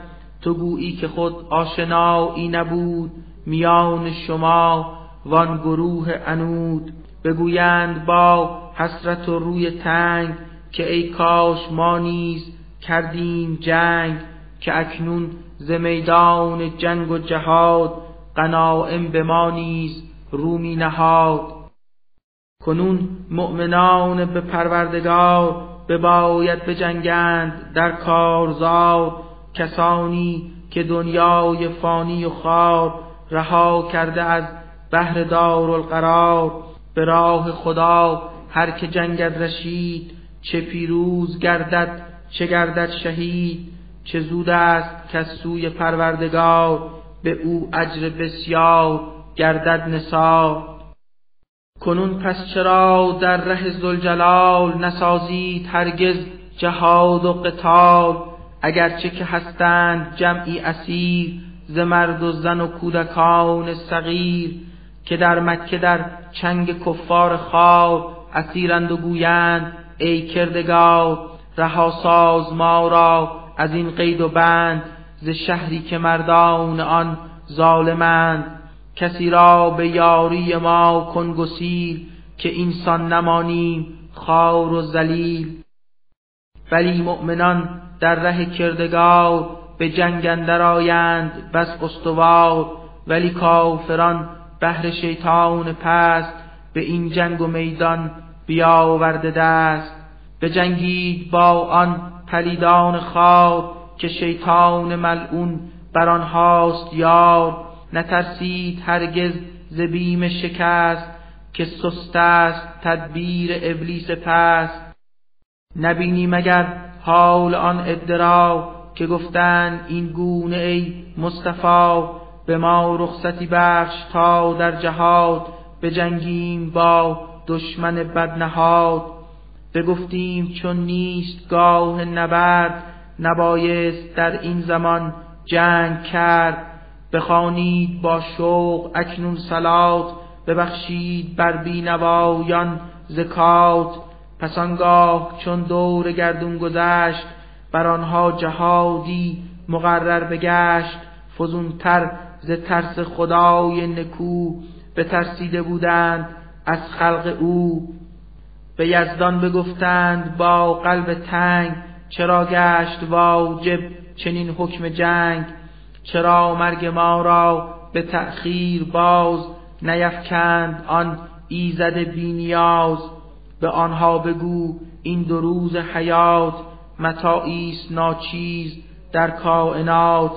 تو گویی که خود آشنایی نبود میان شما وان گروه انود بگویند با حسرت و روی تنگ که ای کاش ما نیز کردیم جنگ که اکنون ز میدان جنگ و جهاد غنایم به ما نیز رومی نهاد. کنون مؤمنان به پروردگار بباید بجنگند در کارزار کسانی که دنیای فانی و خار رها کرده از بهر دارالقرار به راه خدا هر که جنگد رشید چه پیروز گردد چه گردد شهید چه زود است که سوی پروردگار به او اجر بسیار گردد نثار. کنون پس چرا در ره زلجلال نسازید هرگز جهاد و قتال؟ اگرچه که هستند جمعی اسیر ز مرد و زن و کودکان صغیر که در مکه در چنگ کفار خار اسیرند و گویند ای کردگار رها ساز ما را از این قید و بند ز شهری که مردان آن ظالمند. کسی را به یاری ما کن گسیل که اینسان نمانیم خار و ذلیل. ولی مؤمنان در ره کردگار به جنگ اندر آیند بس استوار ولی کافران بهر شیطان پست به این جنگ و میدان بیاورده دست. جنگید با آن پلیدان خواب که شیطان ملعون بر آنهاست یار. نترسید هرگز ز بیم شکست که سست است تدبیر ابلیس پست. نبینی مگر حال آن ادرا که گفتند این گونه ای مصطفی به ما رخصتی بخش تا در جهاد جنگیم با دشمن بدنهاد. بگفتیم چون نیست گاه نبرد نبایست در این زمان جنگ کرد. بخوانید با شوق اکنون سلات ببخشید بر بینوایان زکات. پس آنگاه چون دور گردون گذشت بر آنها جهادی مقرر بگشت. فزونتر ز ترس خدای نکو بترسیده بودند از خلق او. به یزدان بگفتند با قلب تنگ چرا گشت واجب چنین حکم جنگ؟ چرا مرگ ما را به تأخیر باز نیفکند آن ایزد بینیاز به آنها بگو این دو روز حیات متاعیست ناچیز در کائنات.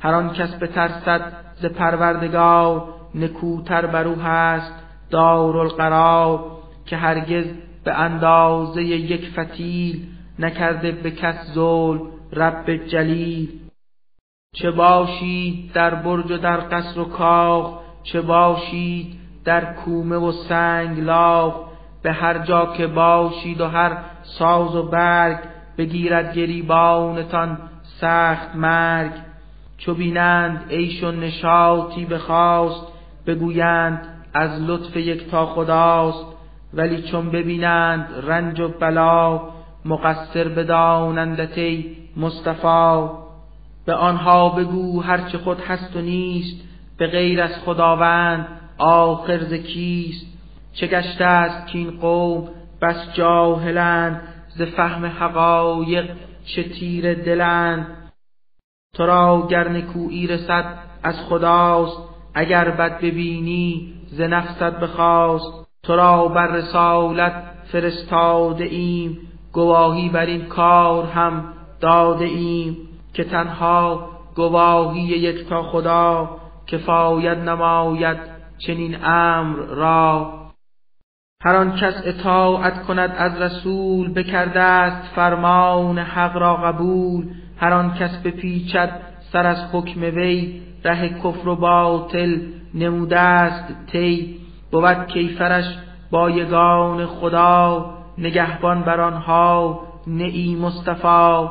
هر آن کس بترسد ز پروردگار نکوتر بر او هست دارالقرار که هرگز به اندازه یک فتیل نکرده به کس ظلم رب جلیل. چه باشید در برج و در قصر و کاخ چه باشید در کومه و سنگ لاغ به هر جا که باشید و هر ساز و برگ بگیرد گریبانتان سخت مرگ. چو بینند عیش و نشاطی بخواست بگویند از لطف یک تا خداست. ولی چون ببینند رنج و بلا مقصر بدانندت ای مصطفی. به آنها بگو هرچه خود هست و نیست به غیر از خداوند آخر ز کیست. چه گشته است که این قوم؟ بس جاهلند ز فهم حقایق چه تیر دلند. تو را گر نکویی رسد از خداست اگر بد ببینی ز نفست بخواست. تو را بر رسالت فرستاده ایم گواهی بر این کار هم داده ایم که تنها گواهی یک تا خدا کفایت نماید چنین امر را. هر آن کس اطاعت کند از رسول بکرده است فرمان حق را قبول. هر آن کس بپیچد سر از حکم وی ره کفر و باطل نموده است تی بود کیفرش با یگان خدا نگهبان بر آنها نئی مصطفی.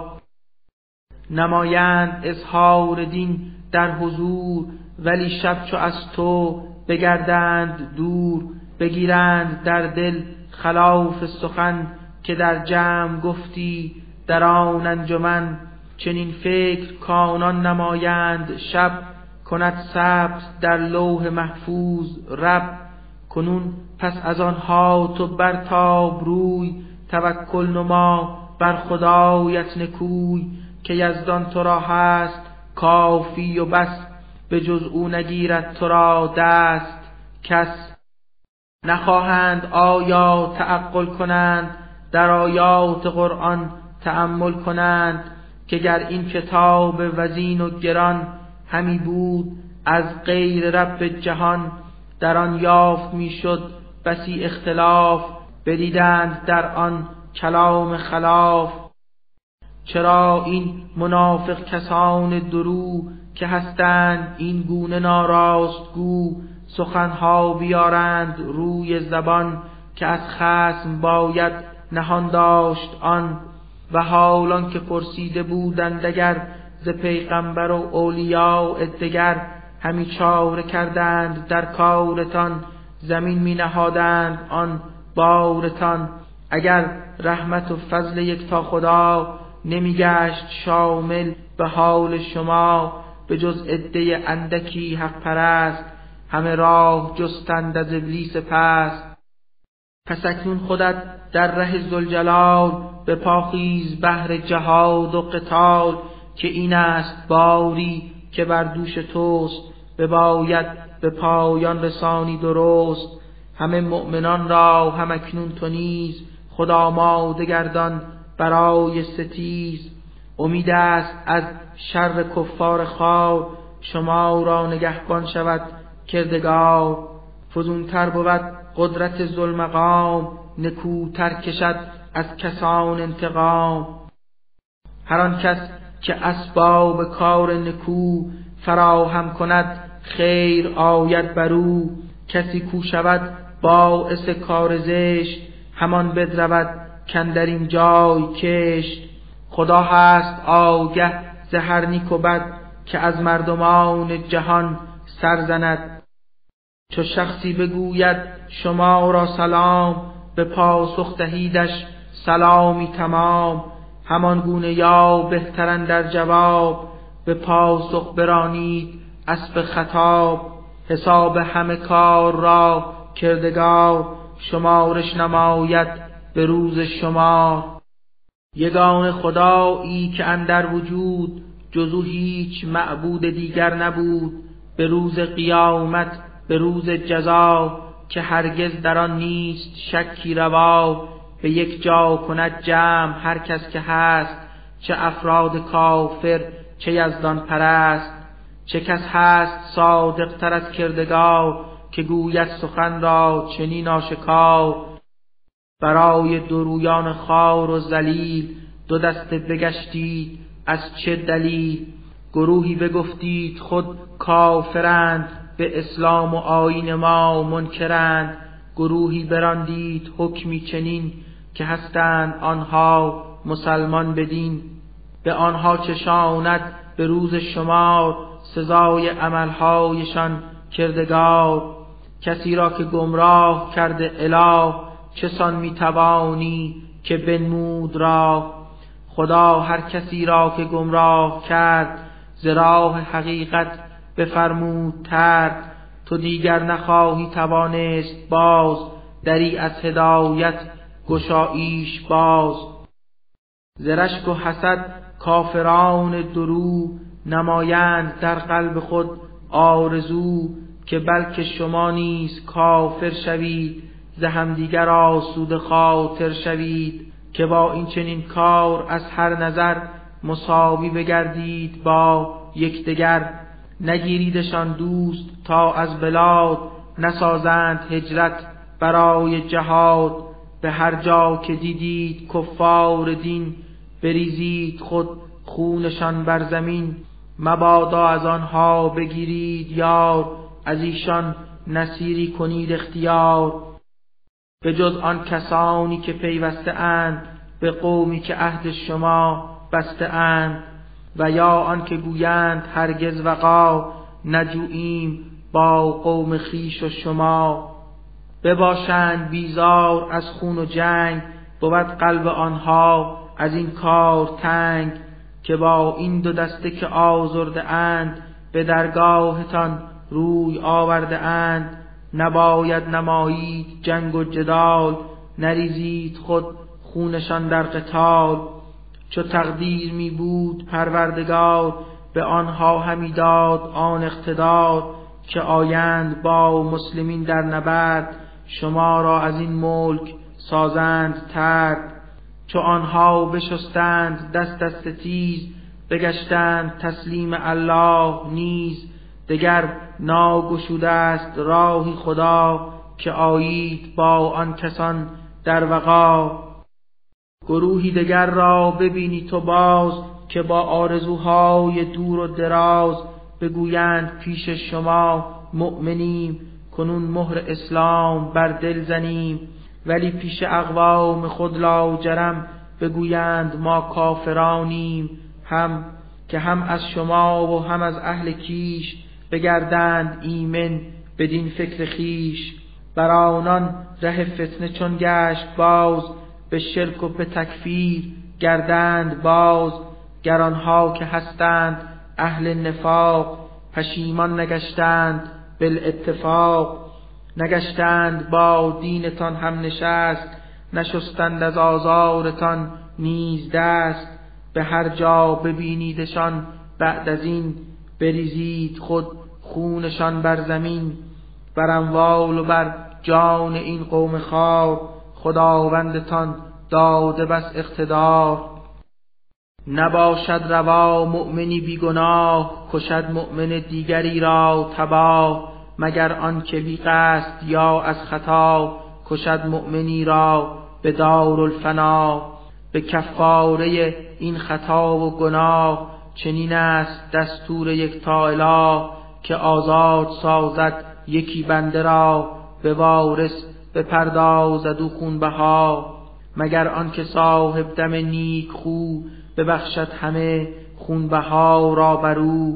نمایند اظهار دین در حضور ولی شب چو از تو بگردند دور. بگیرند در دل خلاف سخن که در جمع گفتی در آن انجمن. چنین فکر کانان نمایند شب کند ثبت در لوح محفوظ رب. کنون پس از آنها تو برتاب روی توکل نما بر خدایت نکوی. که یزدان تو را هست کافی و بس به جز او نگیرد تو را دست کس. نخواهند آیا تعقل کنند در آیات قرآن تأمل کنند که گر این کتاب وزین و گران همی بود از غیر رب جهان در آن یافت می‌شد بسی اختلاف بدیدند در آن کلام خلاف. چرا این منافق کسان درو که هستند این گونه ناراست گو سخنها بیارند روی زبان که از خسم باید نهان داشت آن و حالان که پرسیده بودند اگر ز پیغمبر و اولیاء دگر همی چاره کردند در کارتان زمین می نهادند آن بارتان. اگر رحمت و فضل یک تا خدا نمیگشت شامل به حال شما به جز عده اندکی حق پرست همه راه جستند از ابلیس پست پس اکنون خودت در ره زلجلال به پاخیز بهر جهاد و قتال که این است باری که بر دوش توست بباید به پایان رسانی درست. همه مؤمنان را هم اکنون تو نیز خدا ما دگردان برای ستیز. امید است از شر کفار خار شما را نگهبان شود کردگار فزونتر بود قدرت ظلمقام نکوتر کشد از کسان انتقام. هر آن کس که اسباب کار نکو فراهم کند خیر آید بر او. کسی کو شود باعث کار زشت همان بدرود در این جای کشت. خدا هست آگه زهر نیک و بد که از مردمان جهان سر زند. چو شخصی بگوید شما را سلام به پاسخ دهیدش سلامی تمام. همان گونه یا بهترن در جواب به پاسخ برانید اسب خطاب. حساب همه کار را کردگار شمارش نماید به روز شما. یگان خدایی که اندر وجود جزو هیچ معبود دیگر نبود به روز قیامت به روز جزا که هرگز در آن نیست شکی روا به یک جا کند جمع هر کس که هست چه افراد کافر چه یزدان پرست. چه کس هست صادق تر از کردگار که گوید سخن را چنین آشکار. برای درویان خار و زلیل دو دسته بگشتید از چه دلیل؟ گروهی بگفتید خود کافرند. به اسلام و آین ما منکرند گروهی براندید حکمی چنین که هستند آنها مسلمان بدین. به آنها چشاند به روز شمار سزای عملهایشان کردگار. کسی را که گمراه کرده اله چسان می‌توانی که بنمود را خدا هر کسی را که گمراه کرد زراح حقیقت بفرمود ترد تو دیگر نخواهی توانست باز دری از هدایت گشاییش باز. زرشک و حسد کافران درو نمایند در قلب خود آرزو که بلکه شما نیز کافر شوید ز همدیگر آسود خاطر شوید که با این چنین کار از هر نظر مساوی بگردید با یکدیگر. نگیریدشان دوست تا از بلاد نسازند هجرت برای جهاد. به هر جا که دیدید کفار دین بریزید خود خونشان بر زمین. مبادا از آنها بگیرید یار از ایشان نصیری کنید اختیار. به جز آن کسانی که پیوسته اند به قومی که عهد شما بسته اند. و یا آن که گویند هرگز وقا نجوییم با قوم خیش و شما. بباشند بیزار از خون و جنگ بود قلب آنها از این کار تنگ که با این دو دسته که آزرده اند به درگاهتان روی آورده اند. نباید نمایید جنگ و جدال نریزید خود خونشان در قتال. چو تقدیر می بود پروردگار به آنها همی داد آن اقتدار که آیند با مسلمین در نبرد شما را از این ملک سازند ترد. چو آنها بشستند دست دست تیز بگشتند تسلیم الله نیز. دگر ناگشوده است راهی خدا که آیید با آن کسان در وقا. گروهی دگر را ببینی تو باز که با آرزوهای دور و دراز بگویند پیش شما مؤمنیم کنون مهر اسلام بر دل زنیم. ولی پیش اقوام خود لاجرم بگویند ما کافرانیم. هم که هم از شما و هم از اهل کیش بگردند ایمن بدین فکر خیش. بر آنان ره فتنه چون گشت باز به شرک و به تکفیر گردند باز گرانها که هستند اهل نفاق پشیمان نگشتند بالاتفاق. نگشتند با دینتان هم نشست نشستند از آزارتان نیز دست. به هر جا ببینیدشان بعد از این بریزید خود خونشان بر زمین. بر اموال و بر جان این قوم خار خداوندتان داده بس اقتدار. نباشد روا مؤمنی بیگناه کشد مؤمن دیگری را تباه. مگر آن که بی قصد یا از خطا کشد مؤمنی را به دار الفنا به کفاره این خطا و گناه چنین است دستور یک اله که آزاد سازد یکی بنده را به وارث بپردازد و خونبها مگر آنکه صاحب دم نیک خو ببخشد همه خونبها را برو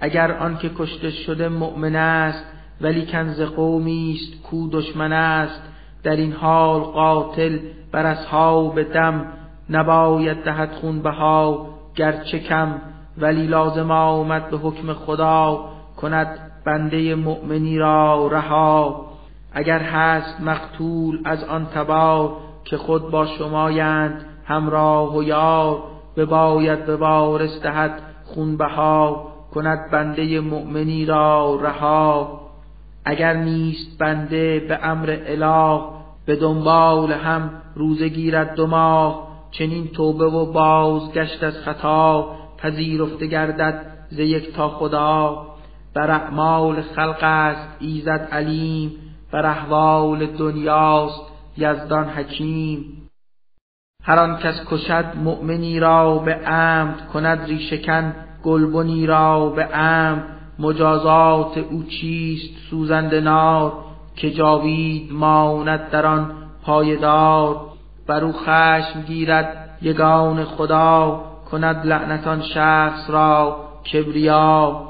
اگر آنکه کشته شده مؤمن است ولی کنز قومی است کو دشمن است. در این حال قاتل بر اصحاب دم نباید دهد خونبها گرچه کم ولی لازم آمد به حکم خدا کند بنده مؤمنی را رها. اگر هست مقتول از آن تبار که خود با شمایند همراه و یار بباید به وارث دهد خونبها کند بنده مؤمنی را رها. اگر نیست بنده به امر اله به دنبال هم روزه گیرد دو ماه چنین توبه و بازگشت از خطا پذیرفته گردد ز یک تا خدا. بر اعمال خلق است ایزد علیم بر احوال دنیاست یزدان حکیم. هر آن کس کشد مؤمنی را به عمد کند ریشکن گلبنی را به عمد. مجازات او چیست سوزند نار؟ که جاوید ماند در آن پایدار؟ بر او خشم گیرد یگان خدا. کند لعنتان شخص را کبریا.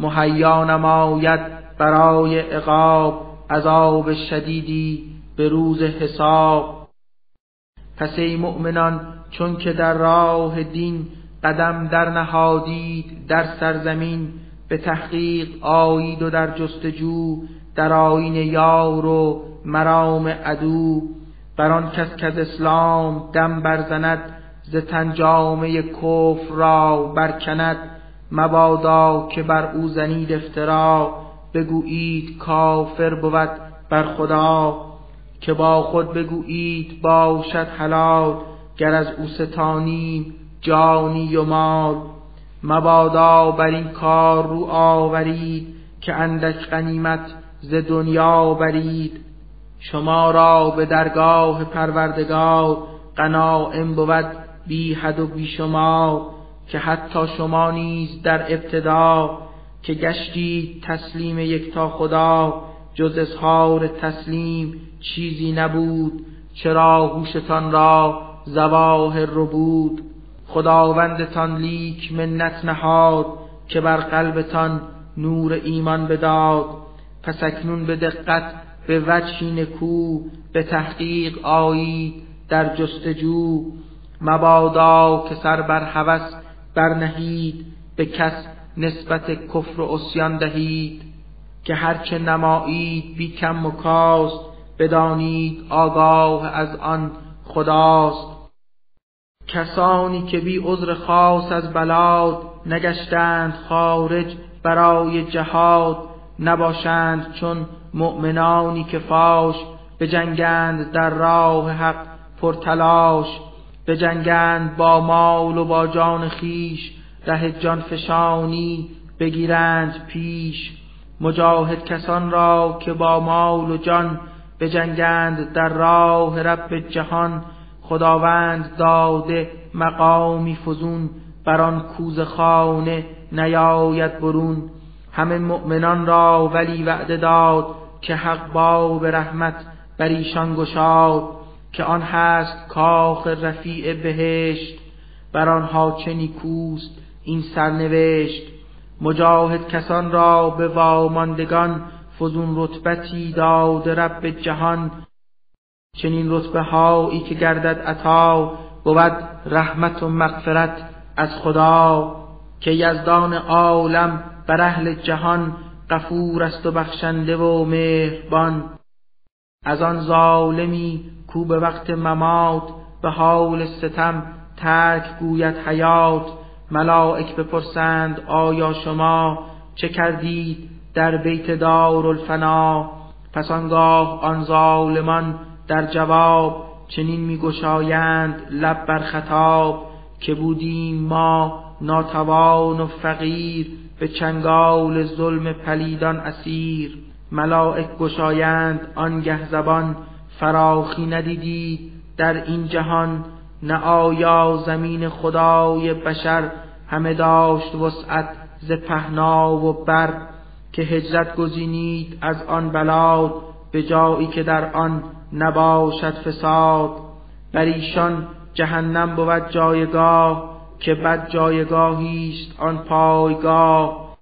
مهیا نماید برای عقاب. عذاب شدیدی به روز حساب. پس ای مؤمنان چون که در راه دین قدم در نهادید در سرزمین به تحقیق آیید و در جستجو در آین یار و مرام عدو. بر آن کس که از اسلام دم برزند ز تنجامه کفر را برکند. مبادا که بر او زنید افترا بگویید کافر بود بر خدا که با خود بگویید باشد حلال گر از او ستانیم جانی و مال. مبادا بر این کار رو آورید که اندک غنیمت ز دنیا برید. شما را به درگاه پروردگار قناعم بود بی حد و بی شما که حتی شما نیز در ابتدا که گشتید تسلیم یکتا خدا جز اظهار تسلیم چیزی نبود چرا هوشتان را زواهر رو بود خداوندتان لیک منت نهاد که بر قلبتان نور ایمان بداد. پس اکنون به دقت به وجهی نکو به تحقیق آیید در جستجو. مبادا که سر بر هوس برنهید به کس نسبت کفر و اسیان دهید که هرچه نمایید بی کم و کاست بدانید آگاه از آن خداست. کسانی که بی عذر خاص از بلاد نگشتند خارج برای جهاد نباشند چون مؤمنانی که فاش بجنگند در راه حق پرتلاش بجنگند با مال و با جان خیش ره جان فشانی بگیرند پیش. مجاهد کسان را که با مال و جان بجنگند در راه رب جهان. خداوند داده مقامی فزون بر آن کوز خانه نیاید برون. همه مؤمنان را ولی وعده داد که حق باب رحمت بر ایشان گشاد که آن هست کاخ رفیع بهشت. بر آنها چه نیکوست این سرنوشت. مجاهد کسان را به واماندگان فزون رتبتی داد رب جهان. چنین رتبه هایی که گردد عطا بود رحمت و مغفرت از خدا. که یزدان عالم بر اهل جهان غفور است و بخشنده و مهربان. از آن ظالمی کو به وقت ممات به حال ستم ترک گوید حیات. ملائک بپرسند آیا شما چه کردید در بیت دار الفنا پس آنگاه آن ظالمان در جواب چنین میگشایند لب بر خطاب که بودیم ما ناتوان و فقیر به چنگال ظلم پلیدان اسیر. ملائک گشایند آنگه زبان فراخی ندیدی در این جهان. نه آیا زمین خدای بشر همه داشت وسعت ز پهنا و بر که هجرت گزینید از آن بلاد به جایی که در آن نباشد فساد؟ بر ایشان جهنم بود جایگاه که بد جایگاهیست آن پایگاه.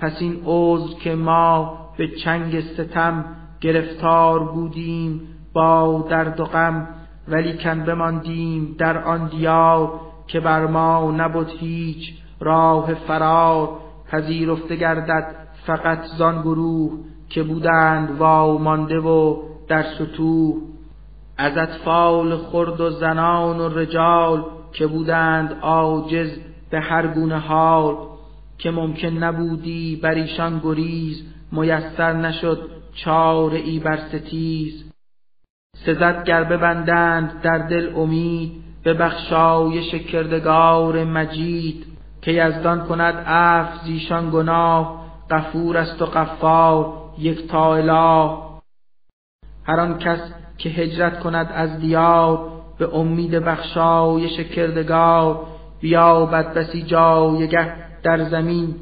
پس این عذر که ما به چنگ ستم گرفتار بودیم با درد و غم ولی کن بماندیم در آن دیار که بر ما نبود هیچ راه فرار. پذیرفته گردد فقط زان گروه که بودند واو مانده و در سطوح. از اطفال خرد و زنان و رجال که بودند عاجز به هر گونه حال. که ممکن نبودی بر ایشان گریز میسر نشد چار ای بر ستیز. سزد گر ببندند در دل امید به بخشایش کردگار مجید. که یزدان کند عفو زیشان گناه. غفور است و غفار یک تا اله. هر آن کس که هجرت کند از دیار به امید بخشایش کردگار. بیابد بسی جایگه در زمین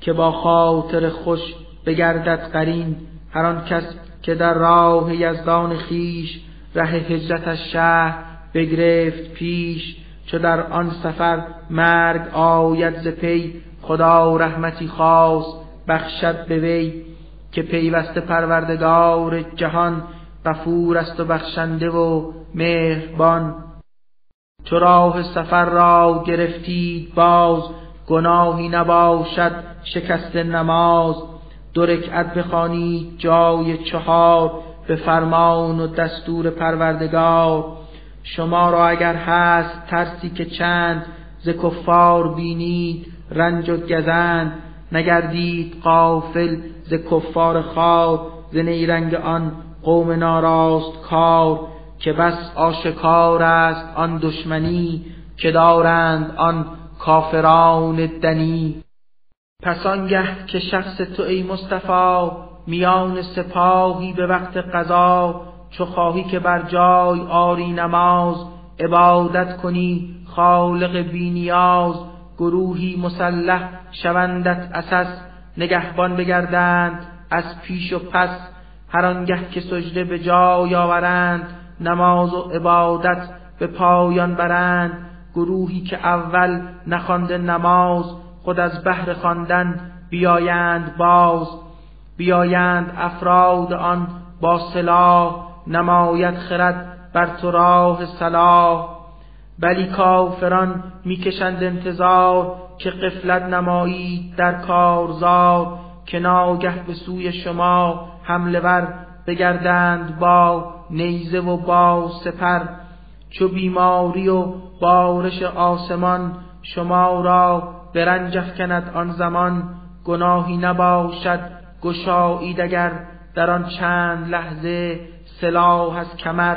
که با خاطر خوش بگردد قرین. هر آن کس که در راه یزدان خیش ره هجرتش شهر بگرفت پیش چو در آن سفر مرگ آید ز پی خدا رحمتی خاص بخشد به وی که پیوسته پروردگار جهان غفور است و بخشنده و مهربان. چو راه سفر را گرفتید باز گناهی نباشد شکست نماز. دو رکعت بخوانید جای چهار به فرمان و دستور پروردگار. شما را اگر هست ترسی که چند ز کفار بینید رنج و گزند. نگردید قافل ز کفار خار ز نیرنگ آن قوم ناراست کار. که بس آشکار است آن دشمنی که دارند آن کافران دنی. پس آنگه که شخص تو ای مصطفی میان سپاهی به وقت قضا چو خواهی که بر جای آری نماز عبادت کنی خالق بینیاز گروهی مسلح شوندت اساس نگهبان بگردند از پیش و پس. هر آنگه که سجده به جای آورند نماز و عبادت به پایان برند. گروهی که اول نخوانده نماز خود از بهر خواندن بیایند باز بیایند افراد آن با سلاح نماید خرد بر تو راه صلاح. بلی کافران می‌کشند انتظار که قفلت نمایید در کارزار که ناگه به سوی شما حمله ور بگردند با نیزه و با سپر. چو بیماری و بارش آسمان شما را به رنج کند آن زمان گناهی نباشد گشایید اگر در آن چند لحظه سلاح از کمر.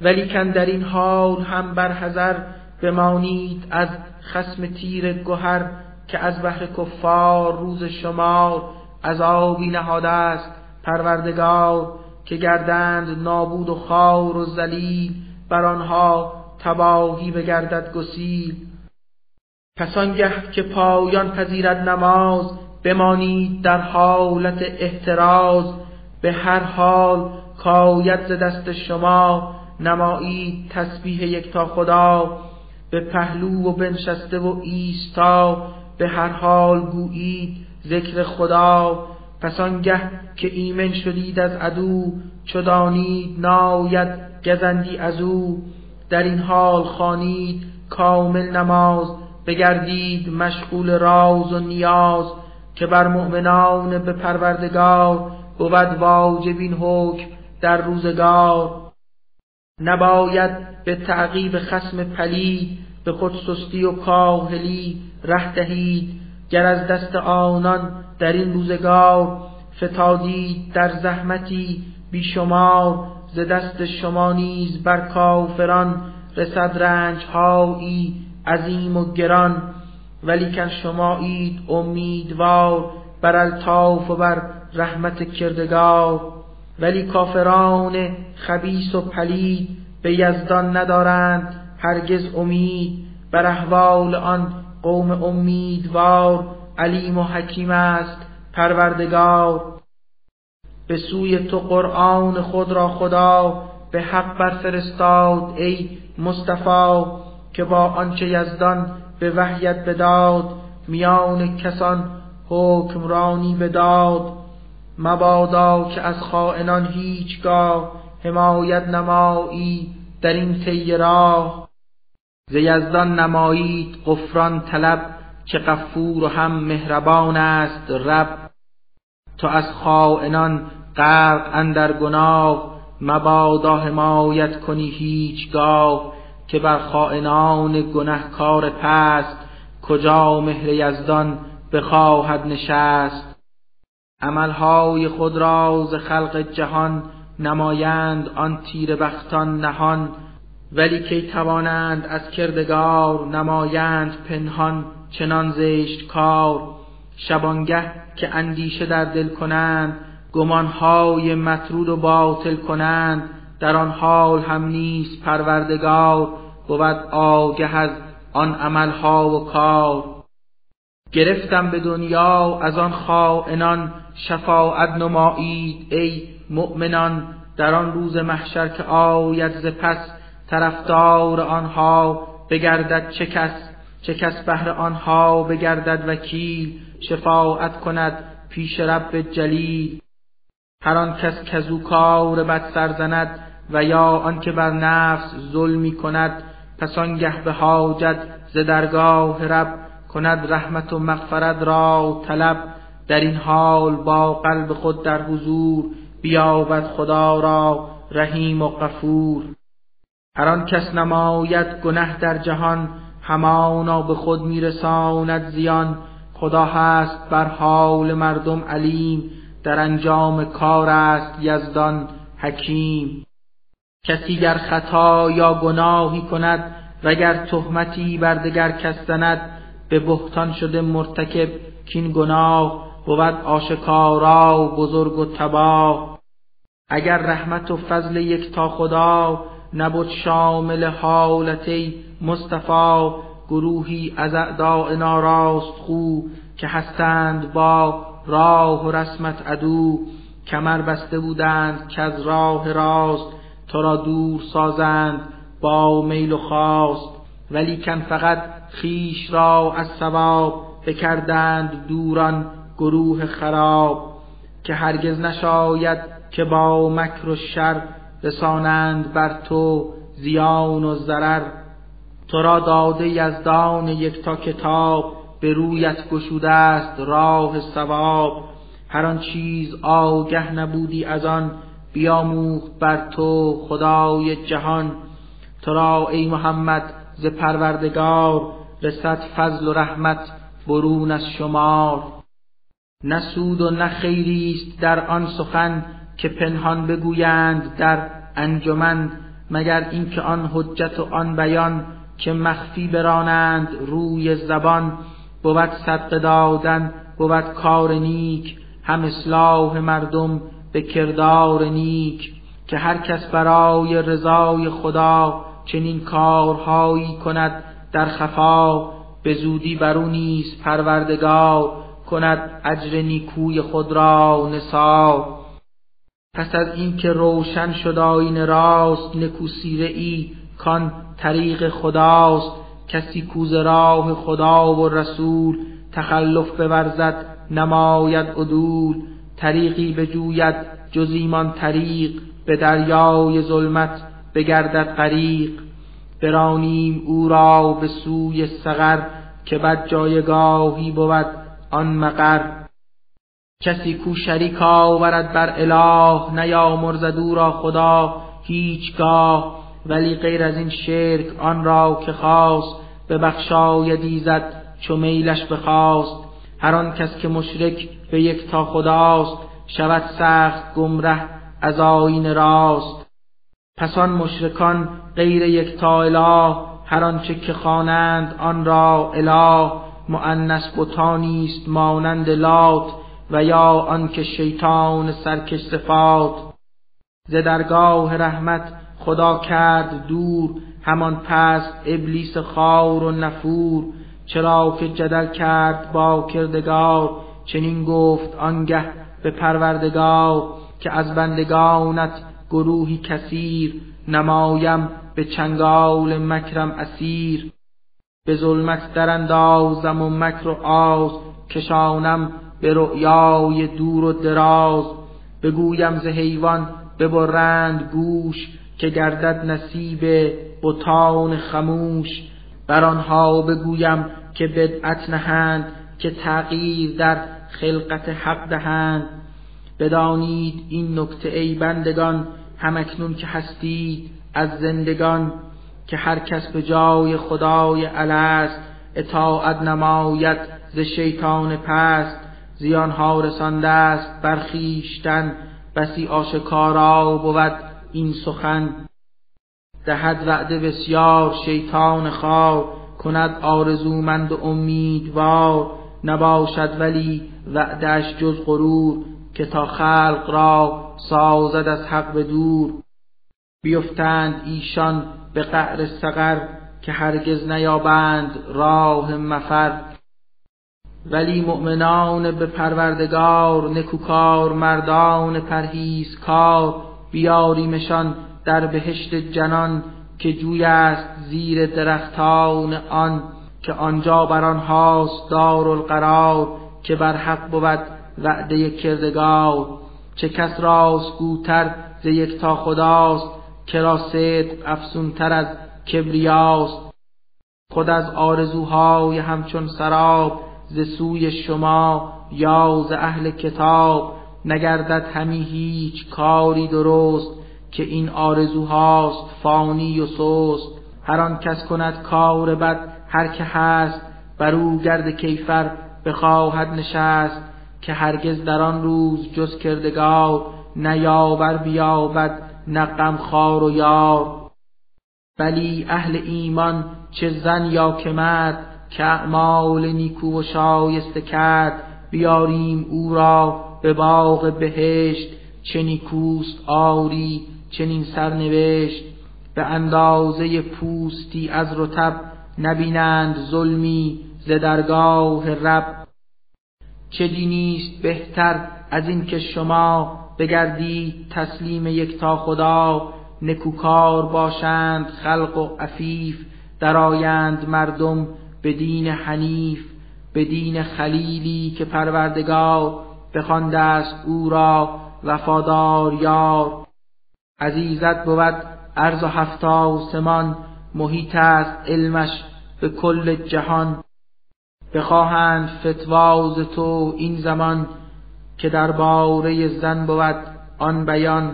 ولیکن در این حال هم بر حذر بمانید از خسم تیر گهر که از بحر کفار روز شمار عذابی نهاده است. پروردگار که گردند نابود و خار و ذلیل بر آنها تباهی بگردد گسیل. پس آنگه که پایان پذیرد نماز بمانید در حالت احتراز. به هر حال کاید ز دست شما نمایید تسبیح تا خدا. به پهلو و بنشسته و ایستا به هر حال گویید ذکر خدا. پس آنگه که ایمن شدید از عدو چو دانید ناید گزندی از او. در این حال خانید کامل نماز. بگردید مشغول راز و نیاز که بر مؤمنان به پروردگار بود واجب این حکم در روزگار. نباید به تعقیب خسم پلید به خود سستی و کاهلی ره دهید. گر از دست آنان در این روزگار فتادید در زحمتی بیشمار ز دست شما نیز بر کافران رسد رنج هایی عظیم و گران ولیکن شمایید امیدوار بر الطاف و بر رحمت کردگار. ولی کافران خبیس و پلید به یزدان ندارند هرگز امید. بر احوال آن قوم امیدوار علیم و حکیم است پروردگار. به سوی تو قرآن خود را خدا به حق برفرستاد ای مصطفی. که با آنچه یزدان به وحیت بداد میان کسان حکمرانی بداد. مبادا که از خائنان هیچگاه حمایت نمایی در این طی راه. ز یزدان نمایید غفران طلب که غفور و هم مهربان است رب. تو از خائنان غرق اندر گناه مبادا حمایت کنی هیچگاه. که بر خائنان گنهکار پست کجا مهر یزدان بخواهد نشست. عملهای خود را ز خلق جهان نمایند آن تیر بختان نهان. ولی کی توانند از کردگار نمایند پنهان چنان زشت کار. شبانگه که اندیشه در دل کنند گمانهای مطرود و باطل کنند در آن حال هم نیست پروردگار. بود آگه از آن عملها و کار. گرفتم به دنیا از آن خائنان شفاعت نمایید ای مؤمنان. در آن روز محشر که آید ز پس طرفدار آنها بگردد چه کس؟ چه کس بهر آنها بگردد وکیل؟ شفاعت کند پیش رب جلیل. هر آن کس کزو کار بد سرزند و یا آنکه بر نفس ظلمی کند پس آنگه به حاجت ز درگاه رب کند رحمت و مغفرت را طلب. در این حال با قلب خود در حضور بیابد خدا را رحیم و غفور. هر آن کس نماید گنه در جهان همانا به خود میرساند زیان. خدا هست بر حال مردم علیم در انجام کار است یزدان حکیم. کسی گر خطا یا گناهی کند وگر تهمتی بر دگر کس زند به بهتان شده مرتکب کین گناه بود آشکارا بزرگ و تباه اگر رحمت و فضل یک تا خدا نبود شامل حالتی مصطفی گروهی از اعداء ناراست خو که هستند با راه و رسمت عدو. کمر بسته بودند که از راه راست تو را دور سازند با میل و خواست ولیکن فقط خیش را از ثواب بکردند دوران گروه خراب که هرگز نشاید که با مکر و شر رسانند بر تو زیان و ضرر. تو را داده یزدان یکتا کتاب به رویت گشوده است راه ثواب. هر آن چیز آگه نبودی از آن بیاموخت بر تو خدای جهان. تو را ای محمد ز پروردگار رسد فضل و رحمت برون از شمار. نه سود و نه خیریست در آن سخن که پنهان بگویند در انجمن مگر اینکه آن حجت و آن بیان که مخفی برانند روی زبان. بود صدق دادن بود کار نیک هم اصلاح مردم به کردار نیک که هر کس برای رضای خدا چنین کارهایی کند در خفا به زودی بر او نیز پروردگار کند اجر نیکوی خود را نسا پس از اینکه روشن شد آیین راست نکوسیره ای کان طریق خداست. کسی کوز راه خدا و رسول تخلف بورزد نماید عدول. طریقی بجوید جز ایمان طریق به دریای ظلمت بگردد غریق. برانیم او را به سوی سقر که بد جایگاهی بود آن مقر. کسی کو شریک آورد بر اله نیامرزد او را خدا هیچگاه ولی غیر از این شرک آن را که خواست به بخشاید ایزد چو میلش بخواست. هر آن کس که مشرک به یک تا خداست شود سخت گمره از آین راست. پس آن مشرکان غیر یک تا اله هر آنچه که خوانند آن را اله. مؤنث بتانی است مانند لات و یا آنکه شیطان سرکش صفات. ز درگاه رحمت خدا کرد دور همان پست ابلیس خار و نفور. چرا که جدل کرد با کردگار چنین گفت آنگه به پروردگار که از بندگانت گروهی کثیر نمایم به چنگال مکرم اسیر. به ظلمت اندازم و مکر و آز کشانم به رؤیای دور و دراز. بگویم ز حیوان ببرند گوش که گردد نصیب بتان خموش. بر آنها بگویم که بدعت نهند که تغییر در خلقت حق دهند. بدانید این نکته ای بندگان همکنون که هستید از زندگان که هر کس به جای خدای الست اطاعت نماید ز شیطان پست. زیانها رسانده است برخیشتن بسی آشکارا بود این سخن. دهد وعده بسیار شیطان خار کند آرزومند و امیدوار. نباشد ولی وعدش جز غرور که تا خلق را سازد از حق به دور. بیفتند ایشان به قعر سقر که هرگز نیابند راه مفر. ولی مؤمنان به پروردگار نکوکار مردان کار بیاریمشان در بهشت جنان که جوی است زیر درختان آن. که آنجا بر آنهاست دارالقرار که بر حق بود وعده کردگار. چه کس راست گوتر ز یک تا خداست که را صدق افسونتر از کبریاست. خود از آرزوهای همچون سراب ز سوی شما یا ز اهل کتاب نگردد همی هیچ کاری درست که این آرزوهاست فانی و سست. هر آن کس کند کار بد هر که هست بر او گرد کیفر بخواهد نشست که هرگز در آن روز جز کردگار نیاور بیابد نه غمخوار و یار. بلی اهل ایمان چه زن یا که مرد که اعمال نیکو و شایسته کرد بیاریم او را به باغ بهشت چه نیکوست آری چنین سرنوشت. به اندازه پوستی از رتب نبینند ظلمی ز درگاه رب. چه دینیست بهتر از این که شما بگردید تسلیم یک تا خدا؟ نکوکار باشند خلق و عفیف درآیند مردم به دین حنیف به دین خلیلی که پروردگار بخوانده است او را وفادار یار. عزیزت بود عرض و هفت آسمان محیط است علمش به کل جهان. بخواهند فتواز تو این زمان که در باره زن بود آن بیان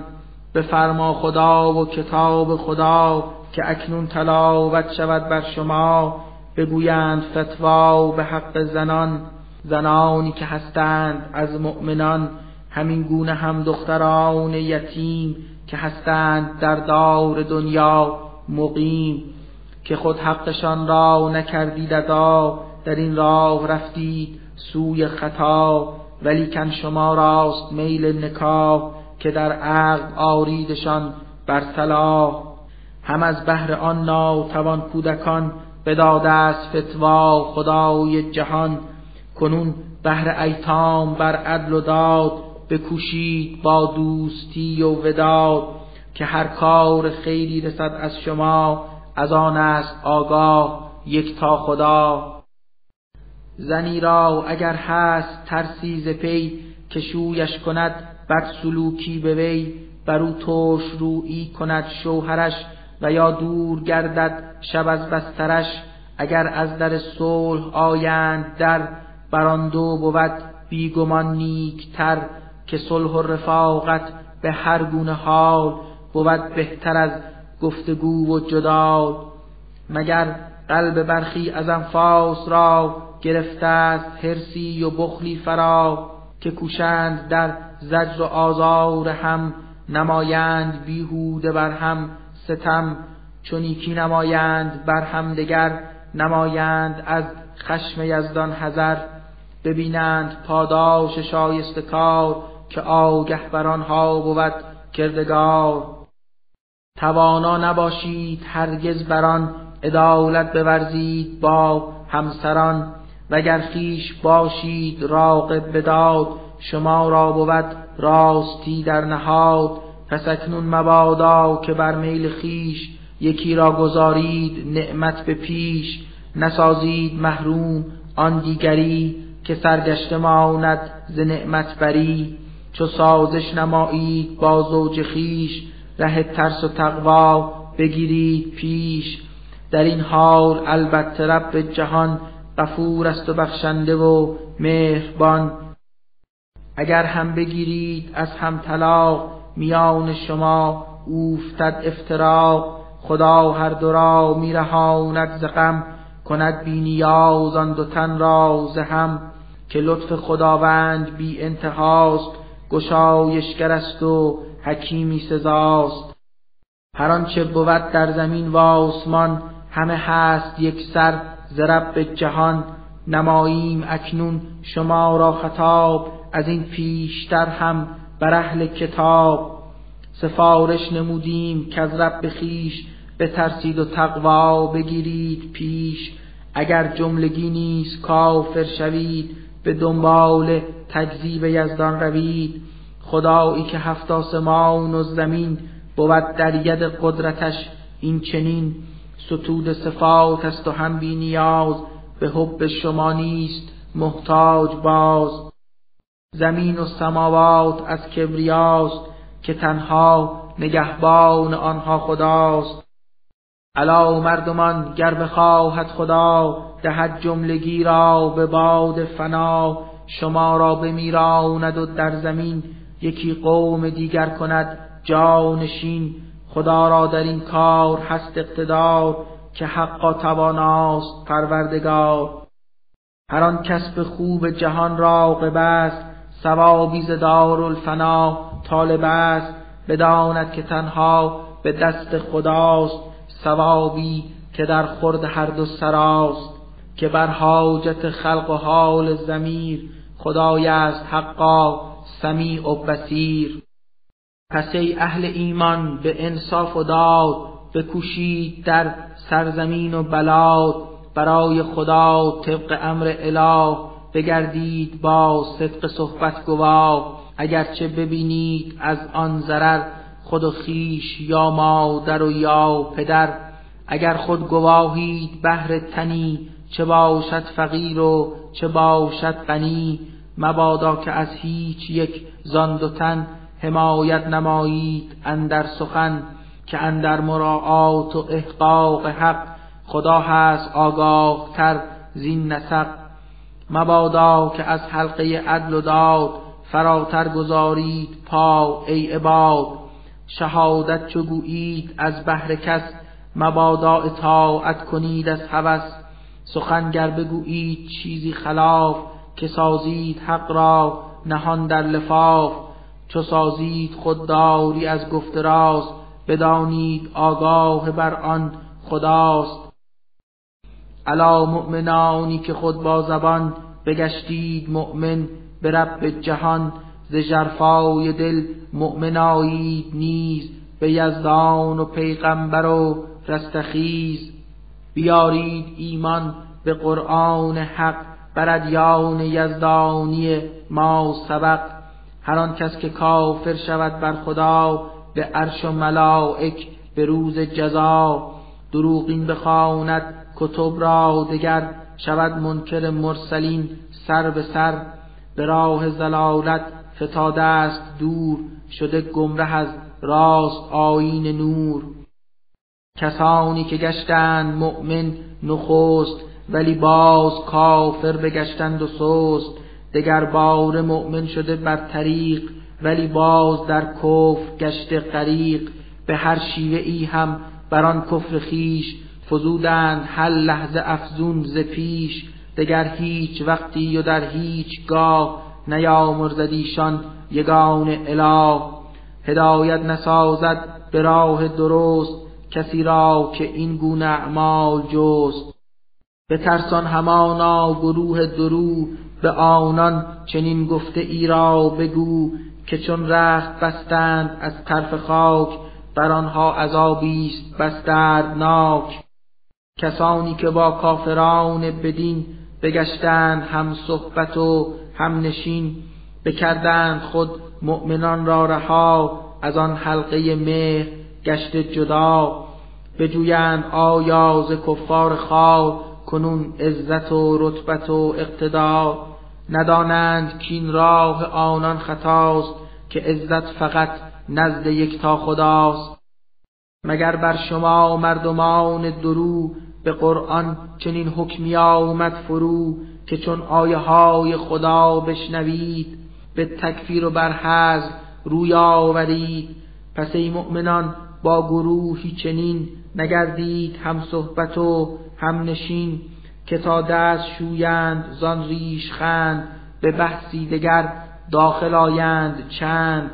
به فرما خدا و کتاب خدا که اکنون تلاوت شود بر شما. بگویند فتوا به حق زنان زنانی که هستند از مؤمنان. همین گونه هم دختران یتیم که هستند در دار دنیا. مقیم که خود حقشان را نکردید ادا در این راه رفتید سوی خطا ولیکن شما راست میل نکاح که در عقل آریدشان بر صلاح. هم از بهر آن ناتوان کودکان بداده است فتوا خدای جهان کنون بهر ایتام بر عدل و داد بکوشید با دوستی و وداد. که هر کار خیلی رسد از شما از آن است آگاه یک تا خدا. زنی را اگر هست ترسیز پی که شویش کند بد سلوکی به وی بر او توش رویی کند شوهرش و یا دور گردد شب از بسترش. اگر از در صلح آیند در بران دو بود بیگمان نیکتر که صلح و رفاقت به هر گونه حال بود بهتر از گفتگو و جدال مگر قلب برخی از انفاس را گرفته است هرسی و بخلی فرا که کوشند در زجر و آزار هم نمایند بیهوده بر هم ستم چونیکی نمایند بر هم دگر نمایند از خشم یزدان حذر ببینند پاداش شایست کار که آگه بر آنها بود کردگار. توانا نباشید هرگز بران عدالت بورزید با همسران وگر خیش باشید راقب بداد شما را بود راستی در نهاد. پس اکنون مبادا که بر میل خیش یکی را گذارید نعمت به پیش نسازید محروم آن دیگری که سرگشته ماند ز نعمت بری. چو سازش نمایید با زوج خیش ره ترس و تقوا بگیرید پیش. در این حال البته رب جهان غفور است و بخشنده و مهربان. اگر هم بگیرید از هم طلاق میان شما اوفتد افتراق. خدا هر دو را میرهاند ز غم کند بی نیاز آن دو تن را ز هم. که لطف خداوند بی انتهاست گشایشگر است و حکیمی سزاست. هر آنچه بود در زمین و آسمان همه هست یک سر ز رب جهان. نماییم اکنون شما را خطاب از این پیشتر هم بر اهل کتاب. سفارش نمودیم که از رب خیش بترسید و تقوا بگیرید پیش. اگر جملگی نیست کافر شوید به دنبال تکذیب یزدان روید. خدایی که هفت آسمان و زمین بود در ید قدرتش این چنین ستود صفات است و هم بی نیاز به حب شما نیست محتاج باز. زمین و سماوات از کبریاست که تنها نگهبان آنها خداست. علا مردمان گر بخواهد خدا دهد جملگی را به باد فنا شما را بمیراند و در زمین یکی قوم دیگر کند جانشین. خدا را در این کار هست اقتدار که حقا تواناست پروردگار. هر آن کسب خوب جهان را است ثوابی ز دارالفنا طالب است. بداند که تنها به دست خداست ثوابی که در خورد هر دو سراست. که بر حاجت خلق و حال زمیر خدای است حقا. سمیع و بسیر پس ای اهل ایمان به انصاف و داد بکوشید در سرزمین و بلاد. برای خدا طبق امر اله بگردید با صدق صحبت گواه اگرچه ببینید از آن ضرر خود و خیش یا مادر و یا پدر. اگر خود گواهید بهر تنی چه باشد فقیر و چه باشد غنی. مبادا که از هیچ یک زان دو تن حمایت نمایید اندر سخن که اندر مراعات و احقاق حق خدا هست آگاه تر زین نسق. مبادا که از حلقه عدل و داد فراتر گذارید پا ای عباد. شهادت چو گویید از بهر کس مبادا اطاعت کنید از هوس. سخن گر بگویید چیزی خلاف که سازید حق را نهان در لفاف. چو سازید خودداری از گفت راست بدانید آگاه بر آن خداست. علا مؤمنانی که خود با زبان بگشتید مؤمن به رب جهان. ز جرفای دل مؤمنایید نیز به یزدان و پیغمبر و رستخیز. بیارید ایمان به قرآن حق بر ادیان یزدانی ما سبق. هر آن کس که کافر شود بر خدا به عرش و ملائک به روز جزا. دروغین بخواند کتب را دگر شود منکر مرسلین سر به سر. به راه زلالت فتاده است دور شده گمره از راست آیین نور. کسانی که گشتند مؤمن نخست ولی باز کافر بگشتند و سست. دگر بار مؤمن شده بر طریق ولی باز در کفر گشته غریق. به هر شیوه ای هم بر آن کفر خیش فزودند هر لحظه افزون ز پیش. دگر هیچ وقتی و در هیچ گاه نیامرزدیشان یگان اله. هدایت نسازد به راه درست کسی را که این گونه اعمال جست. به ترسان همانا گروه درو به آنان چنین گفته ای را بگو که چون رخت بستند از طرف خاک بر آنها عذابی است بس دردناک کسانی که با کافران بدین بگشتند هم صحبت و هم نشین بکردند خود مؤمنان را رها از آن حلقه مهر گشت جدا. بجویند آیا ز کفار خار کنون عزت و رتبت و اقتدار ندانند کین راه آنان خطاست که عزت فقط نزد تا خداست. مگر بر شما مردمان درو به قرآن چنین حکمی آمد فرو که چون آیه های خدا بشنوید به تکفیر و بر روی آورید؟ پس ای مؤمنان با گروهی چنین نگردید هم صحبت و هم نشین که تا دست شویند زان ریش خند به بحثی دگر داخل آیند چند.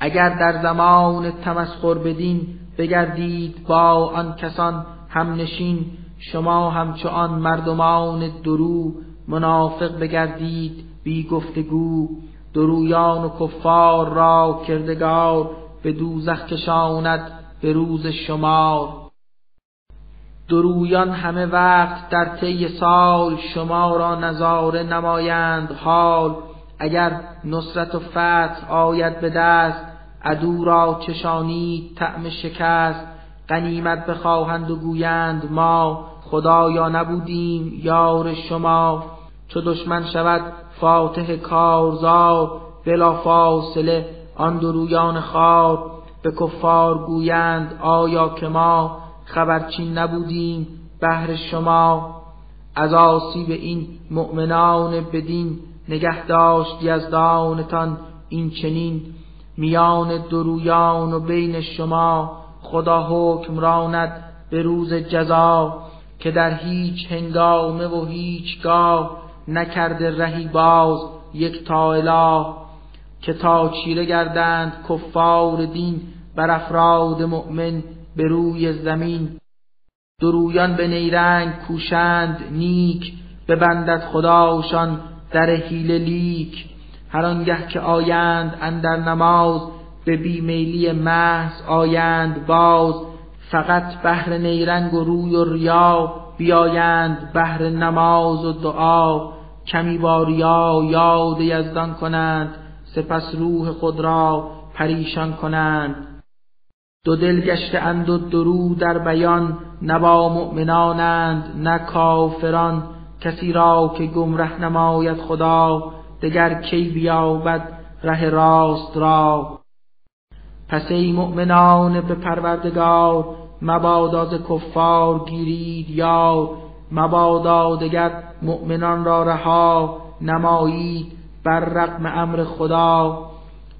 اگر در زمان تمسخر بدین بگردید با آن کسان هم نشین. شما همچو آن مردمان درو منافق بگردید بی گفتگو. درویان و کفار را کردگار به دوزخ کشاند به روز شمار. درویان همه وقت در طی سال شما را نظاره نمایند. حال اگر نصرت و فتح آید به دست عدو را چشانید طعم شکست. غنیمت بخواهند و گویند ما خدایا نبودیم یار شما. چو دشمن شود فاتح کارزار بلا فاصله آن درویان خواب به کفار گویند آیا که ما خبرچین نبودیم بهر شما. از آسیب این مؤمنان بدین نگه داشت یزدانتان این چنین. میان درویان و بین شما خدا حکم راند به روز جزا که در هیچ هنگامه و هیچ گاه نکرده رهی باز یک تا اله که تا چیره گردند کفار دین بر افراد مؤمن به روی زمین. درویان به نیرنگ کوشند نیک ببندد خداشان در حیله لیک. هر آنگه که آیند اندر نماز به بیمیلی محض آیند باز. فقط بهر نیرنگ و روی و ریا بیایند بهر نماز و دعا. کمی با ریا یاد یزدان کنند سپس روح خود را پریشان کنند. دو دل گشته اند و درو در بیان نبا مؤمنانند نه کافران. کسی را که گمره نماید خدا دگر کی بیابد ره راست را. پس ای مؤمنان به پروردگار مبادا کفار گیرید یا مبادا دگر مؤمنان را رها نمایید بر رقم امر خدا.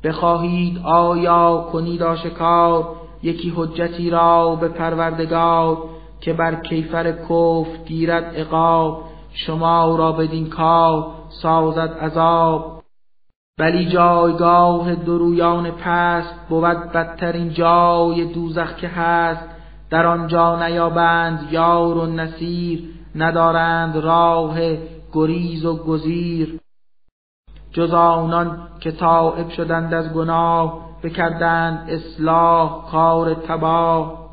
بخواهید آیا کنید آشکار؟ یکی حجتی را به پروردگار که بر کیفر کفر گیرد عقاب شما را بدین کار سازد عذاب. ولی جایگاه درویان پست بود بدترین جای دوزخ که هست. در آنجا نیابند یار و نصیر ندارند راه گریز و گزیر. جز آنان که تائب شدند از گناه بکردند اصلاح کار تباه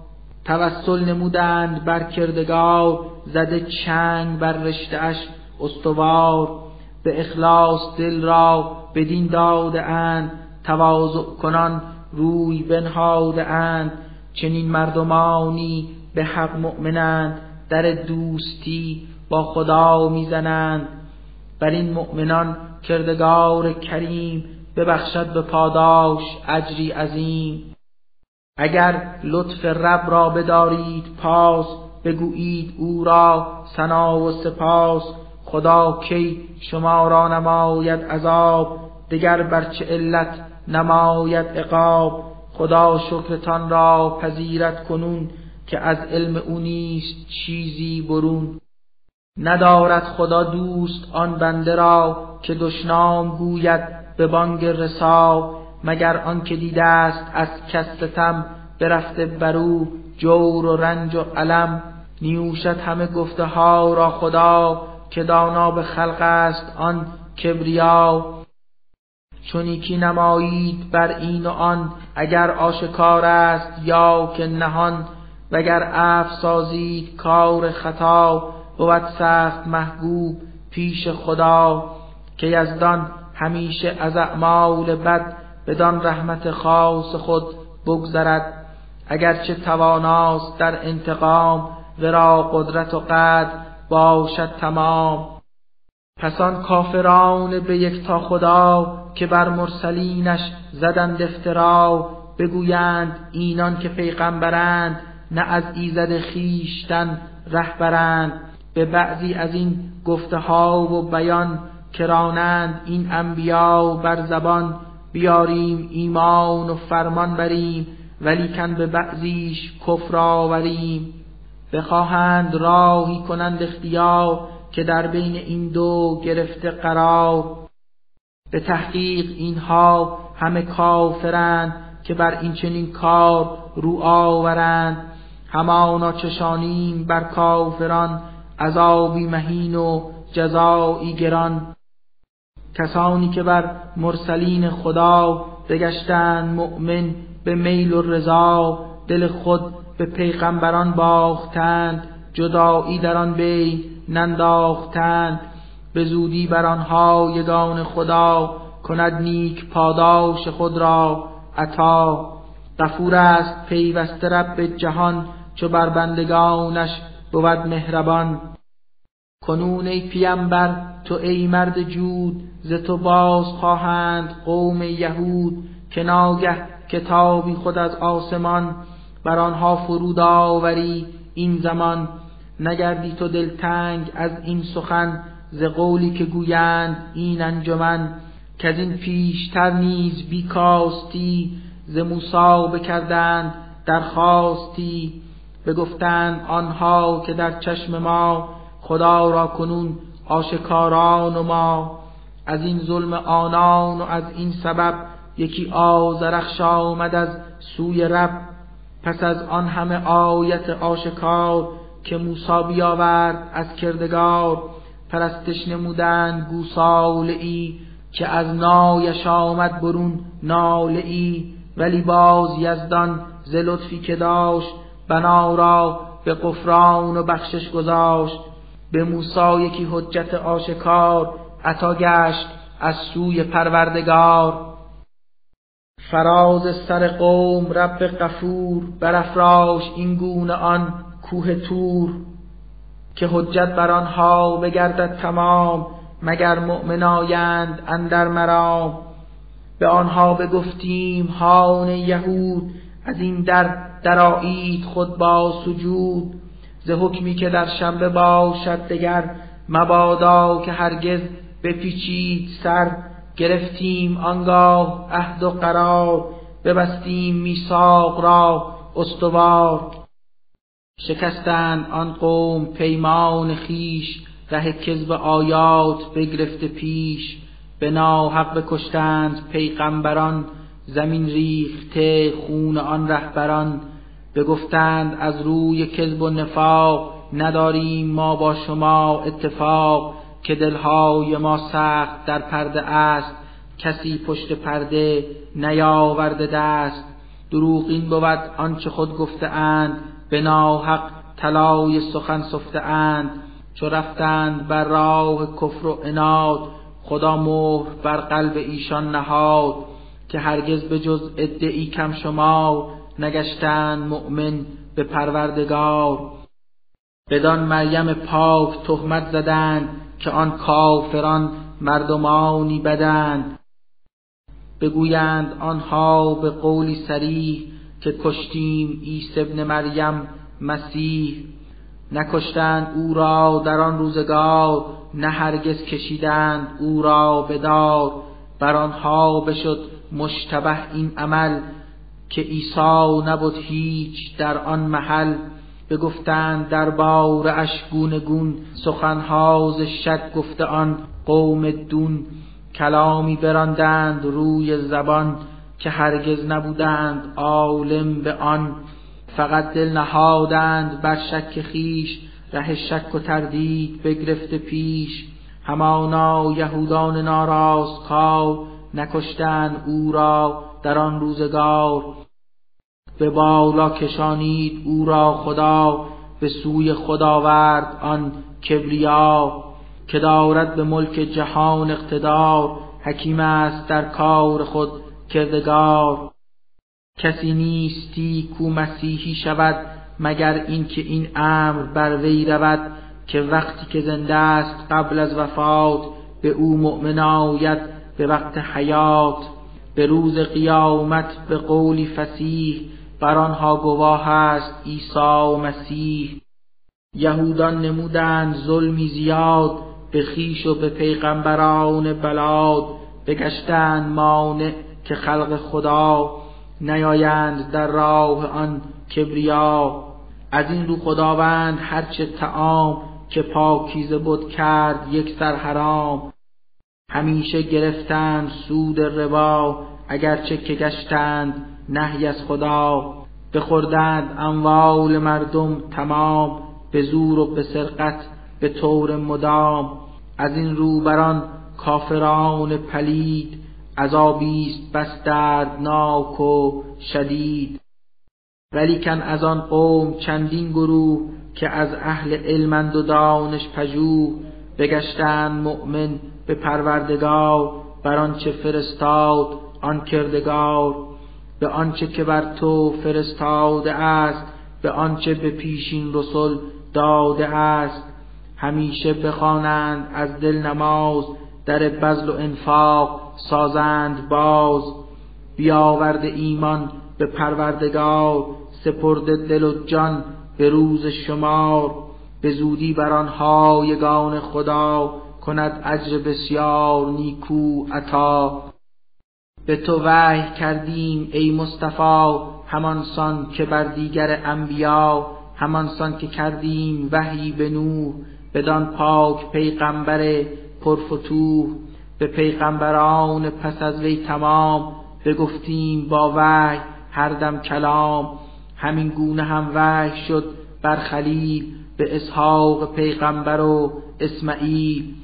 توسل نمودند بر کردگار زده چنگ بر رشته اش استوار به اخلاص دل را بدین داده اند تواضع کنان روی بنهاده اند چنین مردمانی به حق مؤمنند در دوستی با خدا می‌زنند. بر این مؤمنان کردگار کریم ببخشد به پاداش اجری عظیم. اگر لطف رب را بدارید پاس بگویید او را سنا و سپاس. خدا کی شما را نماید عذاب دگر بر چه علت نماید عقاب. خدا شکرتان را پذیرت کنون که از علم او نیست چیزی برون. ندارد خدا دوست آن بنده را که دشنام گوید به بانگ رسا مگر آن که دیده است از کس برفته برو جور و رنج و علم. نیوشد همه گفته ها را خدا که دانا به خلق است آن کبریا چونیکی نمایید بر این و آن اگر آشکار است یا که نهان. وگر اف سازید کار خطا بود سخت محبوب پیش خدا. که یزدان همیشه از اعمال بد بدان رحمت خاص خود بگذرد. اگرچه تواناست در انتقام ورا قدرت و قدر باشد تمام. پس آن کافران به یک تا خدا که بر مرسلینش زدند افترا بگویند اینان که پیغمبرند نه از ایزد خیشتن رهبرند. به بعضی از این گفته ها و بیان کرانند این انبیا بر زبان بیاریم ایمان و فرمان بریم ولیکن به بعضیش کفر آوریم. بخواهند راهی کنند اختیار که در بین این دو گرفته قرار. به تحقیق اینها همه کافرند که بر این چنین کار رو آورند. همانا چشانیم بر کافران عذابی مهین و جزایی گران. کسانی که بر مرسلین خدا بگشتند مؤمن به میل و رضا دل خود به پیغمبران باختند جدایی در آن بین ننداختند به زودی بر آنها یگان خدا کند نیک پاداش خود را عطا. غفور است پیوسته رب جهان چو بر بندگانش بود مهربان. کنون ای پیامبر تو ای مرد جود ز تو باز خواهند قوم یهود که ناگه کتابی خود از آسمان بر آنها فرود آوری این زمان. نگردی تو دلتنگ از این سخن ز قولی که گویند این انجمن. که از این پیشتر نیز بیکاستی ز موسی بکردند درخواستی. بگفتند آنها که در چشم ما خدا را کنون آشکاران و ما. از این ظلم آنان و از این سبب یکی آزرخش آمد از سوی رب. پس از آن همه آیت آشکار که موسی بیاورد از کردگار پرستش نمودند گوساله ای که از نایش آمد برون ناله ای ولی باز یزدان ز لطفی که داشت بنا را به قفران و بخشش گذاشت. به موسی یکی حجت آشکار عطا گشت از سوی پروردگار. فراز سر قوم رب قفور برافراش این گونه آن کوه تور. که حجت بر آنها بگردد تمام مگر مؤمنایند اندر مرام. به آنها بگفتیم هان یهود از این در درایید خود با سجود. ز حکمی که در شنبه باشد دگر مبادا که هرگز بپیچید سر. گرفتیم آنگاه عهد و قرار ببستیم میثاق را استوار. شکستند آن قوم پیمان خیش ره کذب آیات بگرفته پیش. به ناحق بکشتند پیغمبران زمین ریخته خون آن رهبران. بگفتند از روی کذب و نفاق نداریم ما با شما اتفاق که دلهای ما سخت در پرده است کسی پشت پرده نیاورده دست. دروغ این بود آنچه خود گفته اند به ناحق طلای سخن سفته اند. چو رفتند بر راه کفر و عناد خدا مهر بر قلب ایشان نهاد. که هرگز به جز ادعی کم شما نگشتند مؤمن به پروردگار. بدان مریم پاک تهمت زدند که آن کافران مردمانی بدند. بگویند آنها به قولی سریح که کشتیم عیسی ابن مریم مسیح. نکشتند او را در آن روزگار نه هرگز کشیدند او را به دار. بر آنها بشد مشتبه این عمل که عیسی نبود هیچ در آن محل. بگفتند در بار اشگون گون سخنها ز شک گفته آن قوم دون. کلامی براندند روی زبان که هرگز نبودند عالم به آن. فقط دل نهادند بر شک خیش ره شک و تردید بگرفته پیش. همانا یهودان ناراست کار نکشتند او را در آن روزگار. به بالا کشانید او را خدا به سوی خداورد آن کبریا که دارد به ملک جهان اقتدار حکیم است در کار خود کردگار. کسی نیستی کو مسیحی شود مگر اینکه این امر بر وی رود که وقتی که زنده است قبل از وفات به او مؤمن آید به وقت حیات به روز قیامت به قولی فسیح بر آنها گواه است عیسی و مسیح. یهودان نمودند ظلمی زیاد به خیش و به پیغمبران بلاد. بگشتند مانع که خلق خدا نیایند در راه آن کبریا. از این رو خداوند هرچه تعام که پاکیزه بود کرد یک سر حرام. همیشه گرفتند سود ربا اگرچه که گشتند نهی از خدا. بخوردند اموال مردم تمام به زور و به سرقت به طور مدام. از این رو بران کافران پلید عذابیست بس دردناک و شدید. ولیکن از آن قوم چندین گروه که از اهل علمند و دانش پژوه بگشتند مؤمن به پروردگار بر آنچه فرستاد آن کردگار. به آنچه که بر تو فرستاده است به آنچه به پیشین رسل داده است. همیشه بخوانند از دل نماز در بذل و انفاق سازند باز. بیاورد ایمان به پروردگار سپرده دل و جان به روز شمار. به زودی بر آنها یگان خدا کند اجر بسیار نیکو عطا. به تو وحی کردیم ای مصطفی همانسان که بر دیگر انبیا همانسان که کردیم وحی به نوح بدان پاک پیغمبر پرفتوح به پیغمبران پس از وی تمام بگفتیم با وحی هر دم کلام. همین گونه هم وحی شد بر خلیل به اسحاق پیغمبر و اسماعیل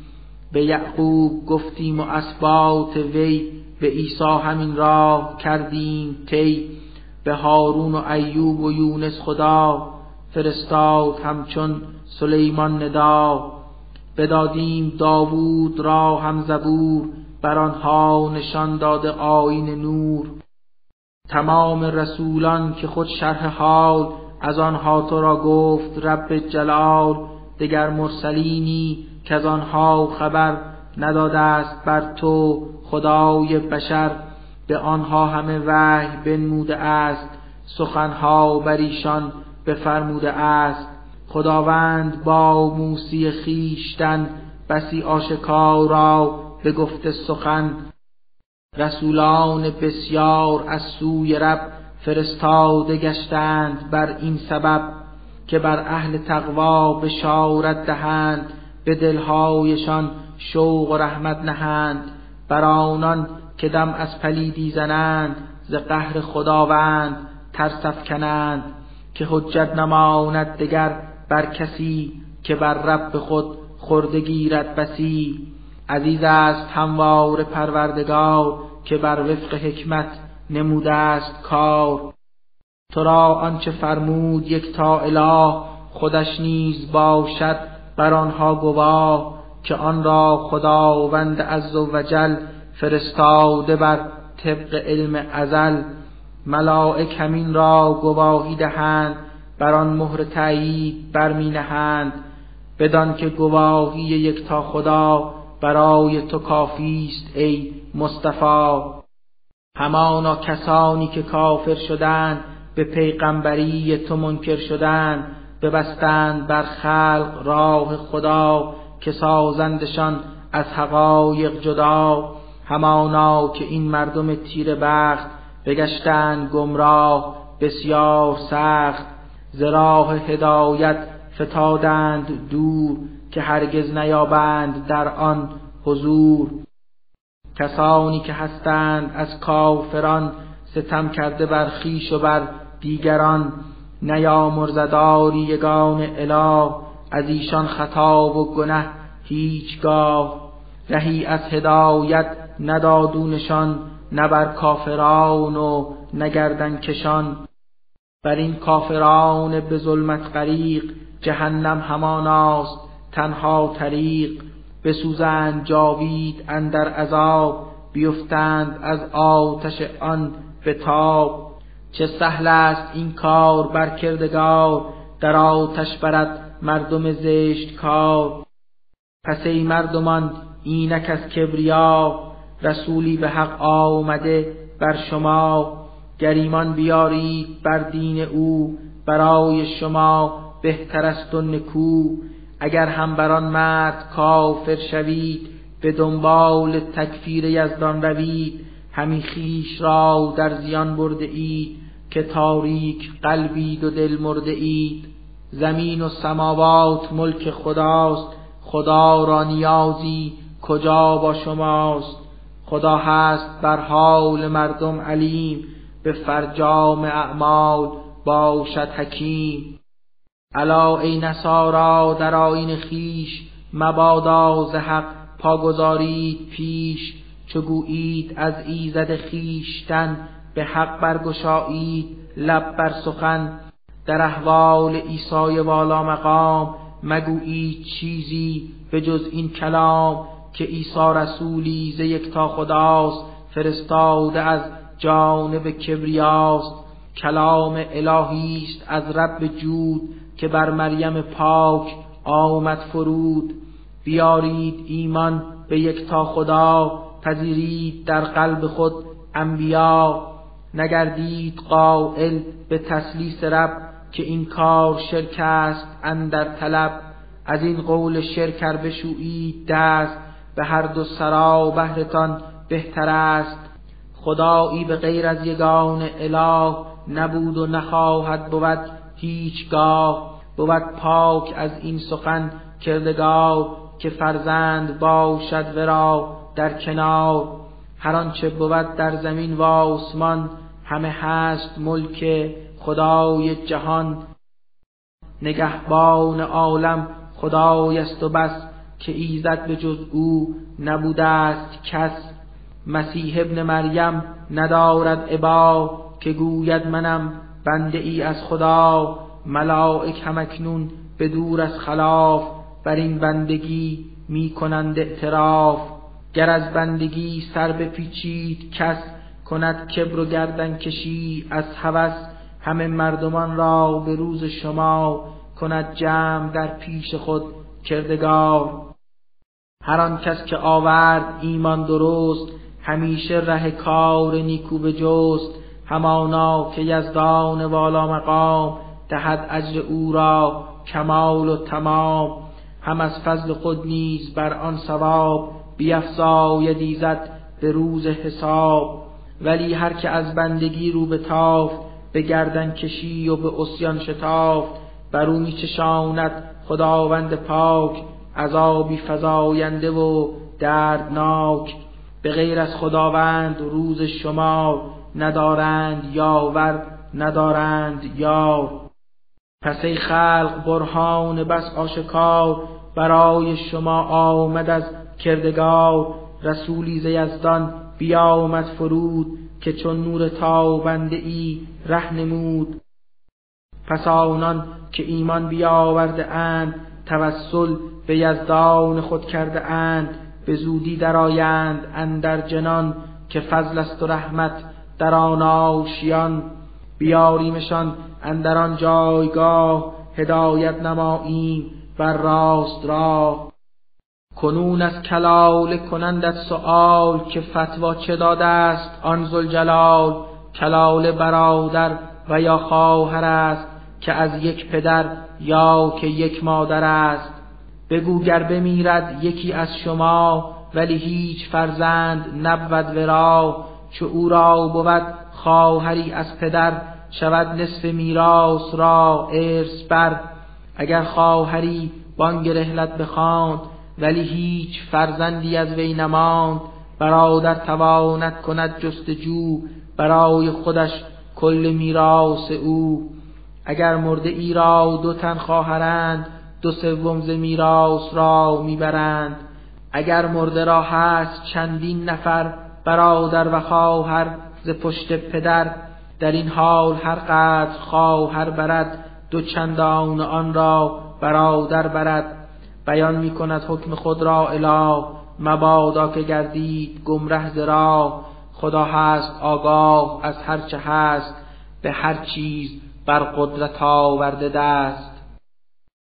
به یعقوب گفتیم و اسبات وی به عیسی همین راه کردیم تی به هارون و ایوب و یونس خدا فرستاد همچون سلیمان ندا. بدادیم داوود را هم زبور بر آنها نشان داده آین نور. تمام رسولان که خود شرح حال از آنها تو را گفت رب جلال دگر مرسلینی که از آنها خبر نداده است بر تو خدای بشر. به آنها همه وحی بنموده است سخنها بر ایشان بفرموده است. خداوند با موسی خیشتن بسی آشکارا به گفت سخن. رسولان بسیار از سوی رب فرستاده گشتند بر این سبب که بر اهل تقوا بشارت دهند. به دلهایشان شوق و رحمت نهند. بر آنان که دم از پلیدی زنند ز قهر خداوند ترس کنند که حجت نماند دگر بر کسی که بر رب خود خورده گیرد بسی. عزیز است هموار پروردگار که بر وفق حکمت نموده است کار. تو را آنچه فرمود یک تا اله خودش نیز باشد بر آنها گواه که آن را خداوند عز و وجل فرستاده بر طبق علم ازل. ملائک همین را گواهی دهند بر آن مهر تایید برمی نهند بدان که گواهی یک تا خدا برای تو کافی است ای مصطفی. همانا کسانی که کافر شدند به پیغمبری تو منکر شدند. ببستند بر خلق راه خدا که سازندشان از حقایق جدا. همانا که این مردم تیر بخت بگشتند گمراه بسیار سخت. ز راه هدایت فتادند دور که هرگز نیابند در آن حضور. کسانی که هستند از کافران ستم کرده بر خیش و بر دیگران. نیامرزداری یگان اله از ایشان خطا و گنه هیچگاه. رهی از هدایت ندادونشان نه بر کافران و نگردن کشان بر این کافران به ظلمت غریق جهنم هماناست تنها طریق. بسوزند جاوید اندر عذاب بیفتند از آتش آن به تاب. چه سهل است این کار بر کردگار در آتش برد مردم زشت کار پس ای مردمان اینک از کبریا رسولی به حق آمده بر شما. گریمان بیارید بر دین او برای شما بهتر است و نکو. اگر هم بر آن مرد کافر شوید به دنبال تکفیر یزدان روید. همی خیش را در زیان برده اید که تاریک قلبید و دل مرده اید. زمین و سماوات ملک خداست. خدا را نیازی کجا با شماست؟ خدا هست بر حال مردم علیم. به فرجام اعمال باشد حکیم. الا ای نصارا در آین خیش مبادا ز حق پا گذارید پیش. چو گویید از ایزد خیشتن به حق برگشایید لب بر سخن. در احوال عیسی والا مقام مگویید چیزی به جز این کلام که عیسی رسولی ز یکتا خداست فرستاده از جانب کبریاست. کلام الهی است از رب جود که بر مریم پاک آمد فرود. بیارید ایمان به یکتا خدا پذیرید در قلب خود انبیا نگردید قائل به تسلیس رب که این کار شرک است اندر طلب. از این قول شرکر بشویید دست به هر دو سرا بهرتان بهتر است. خدایی به غیر از یگان اله نبود و نخواهد بود هیچگاه. بود پاک از این سخن کردگار که فرزند باشد ورا. در کنار. هر آنچه بود در زمین و آسمان همه هست ملک خدای جهان. نگهبان عالم خدای است و بس که ایزد به جز او نبوده است کس. مسیح ابن مریم ندارد عبا که گوید منم بنده ای از خدا. ملائک همکنون به دور از خلاف بر این بندگی می کنند اعتراف. گر از بندگی سر بپیچید کس کند کبر و گردن کشی. از هوس همه مردمان را به روز شما کند جمع در پیش خود کردگار. هر آن کس که آورد ایمان درست همیشه ره کار نیکو به جست. همانا که یزدان والا مقام دهد اجر او را کمال و تمام. هم از فضل خود نیز بر آن ثواب بیفزاید ایزد به روز حساب ولی هر که از بندگی رو به تاف به گردن کشی و به اسیان شتاف بر او میچشاند خداوند پاک عذابی فزاینده و دردناک. به غیر از خداوند روز شما ندارند یاور ندارند یار. پس ای خلق برهان بس آشکار برای شما آمد از کردگار رسولی ز یزدان بیامد فرود که چون نور تابنده ای ره نمود. پس آنان که ایمان بیاورده اند توسل به یزدان خود کرده اند به زودی درآیند اندر جنان که فضل است و رحمت در آن آشیان. بیاریمشان اندر آن جایگاه هدایت نماییم بر راست راه. کنون از کلال کنندت سؤال که فتوا چه داده است آن زلجلال کلال برادر و یا خواهر است که از یک پدر یا که یک مادر است. بگو گر بمیرد یکی از شما ولی هیچ فرزند نبود ورا چو او را بود خواهری از پدر شود نصف میراث را ارث بر. اگر خواهری بانگ رهلت بخواند ولی هیچ فرزندی از وی نماند برادر تواند کند جستجو برای خودش کل میراث او. اگر مرده ای را دو تن خواهرند دو سوم ز میراث را می‌برند. اگر مرده را هست چندین نفر برادر و خواهر ز پشت پدر در این حال هر قدر خواهر برد دو چندان آن را برادر برد. بیان می کند حکم خود را اله مبادا که گردید گمره زرا. خدا هست آگاه از هر چه هست به هر چیز بر قدرت آورده دست.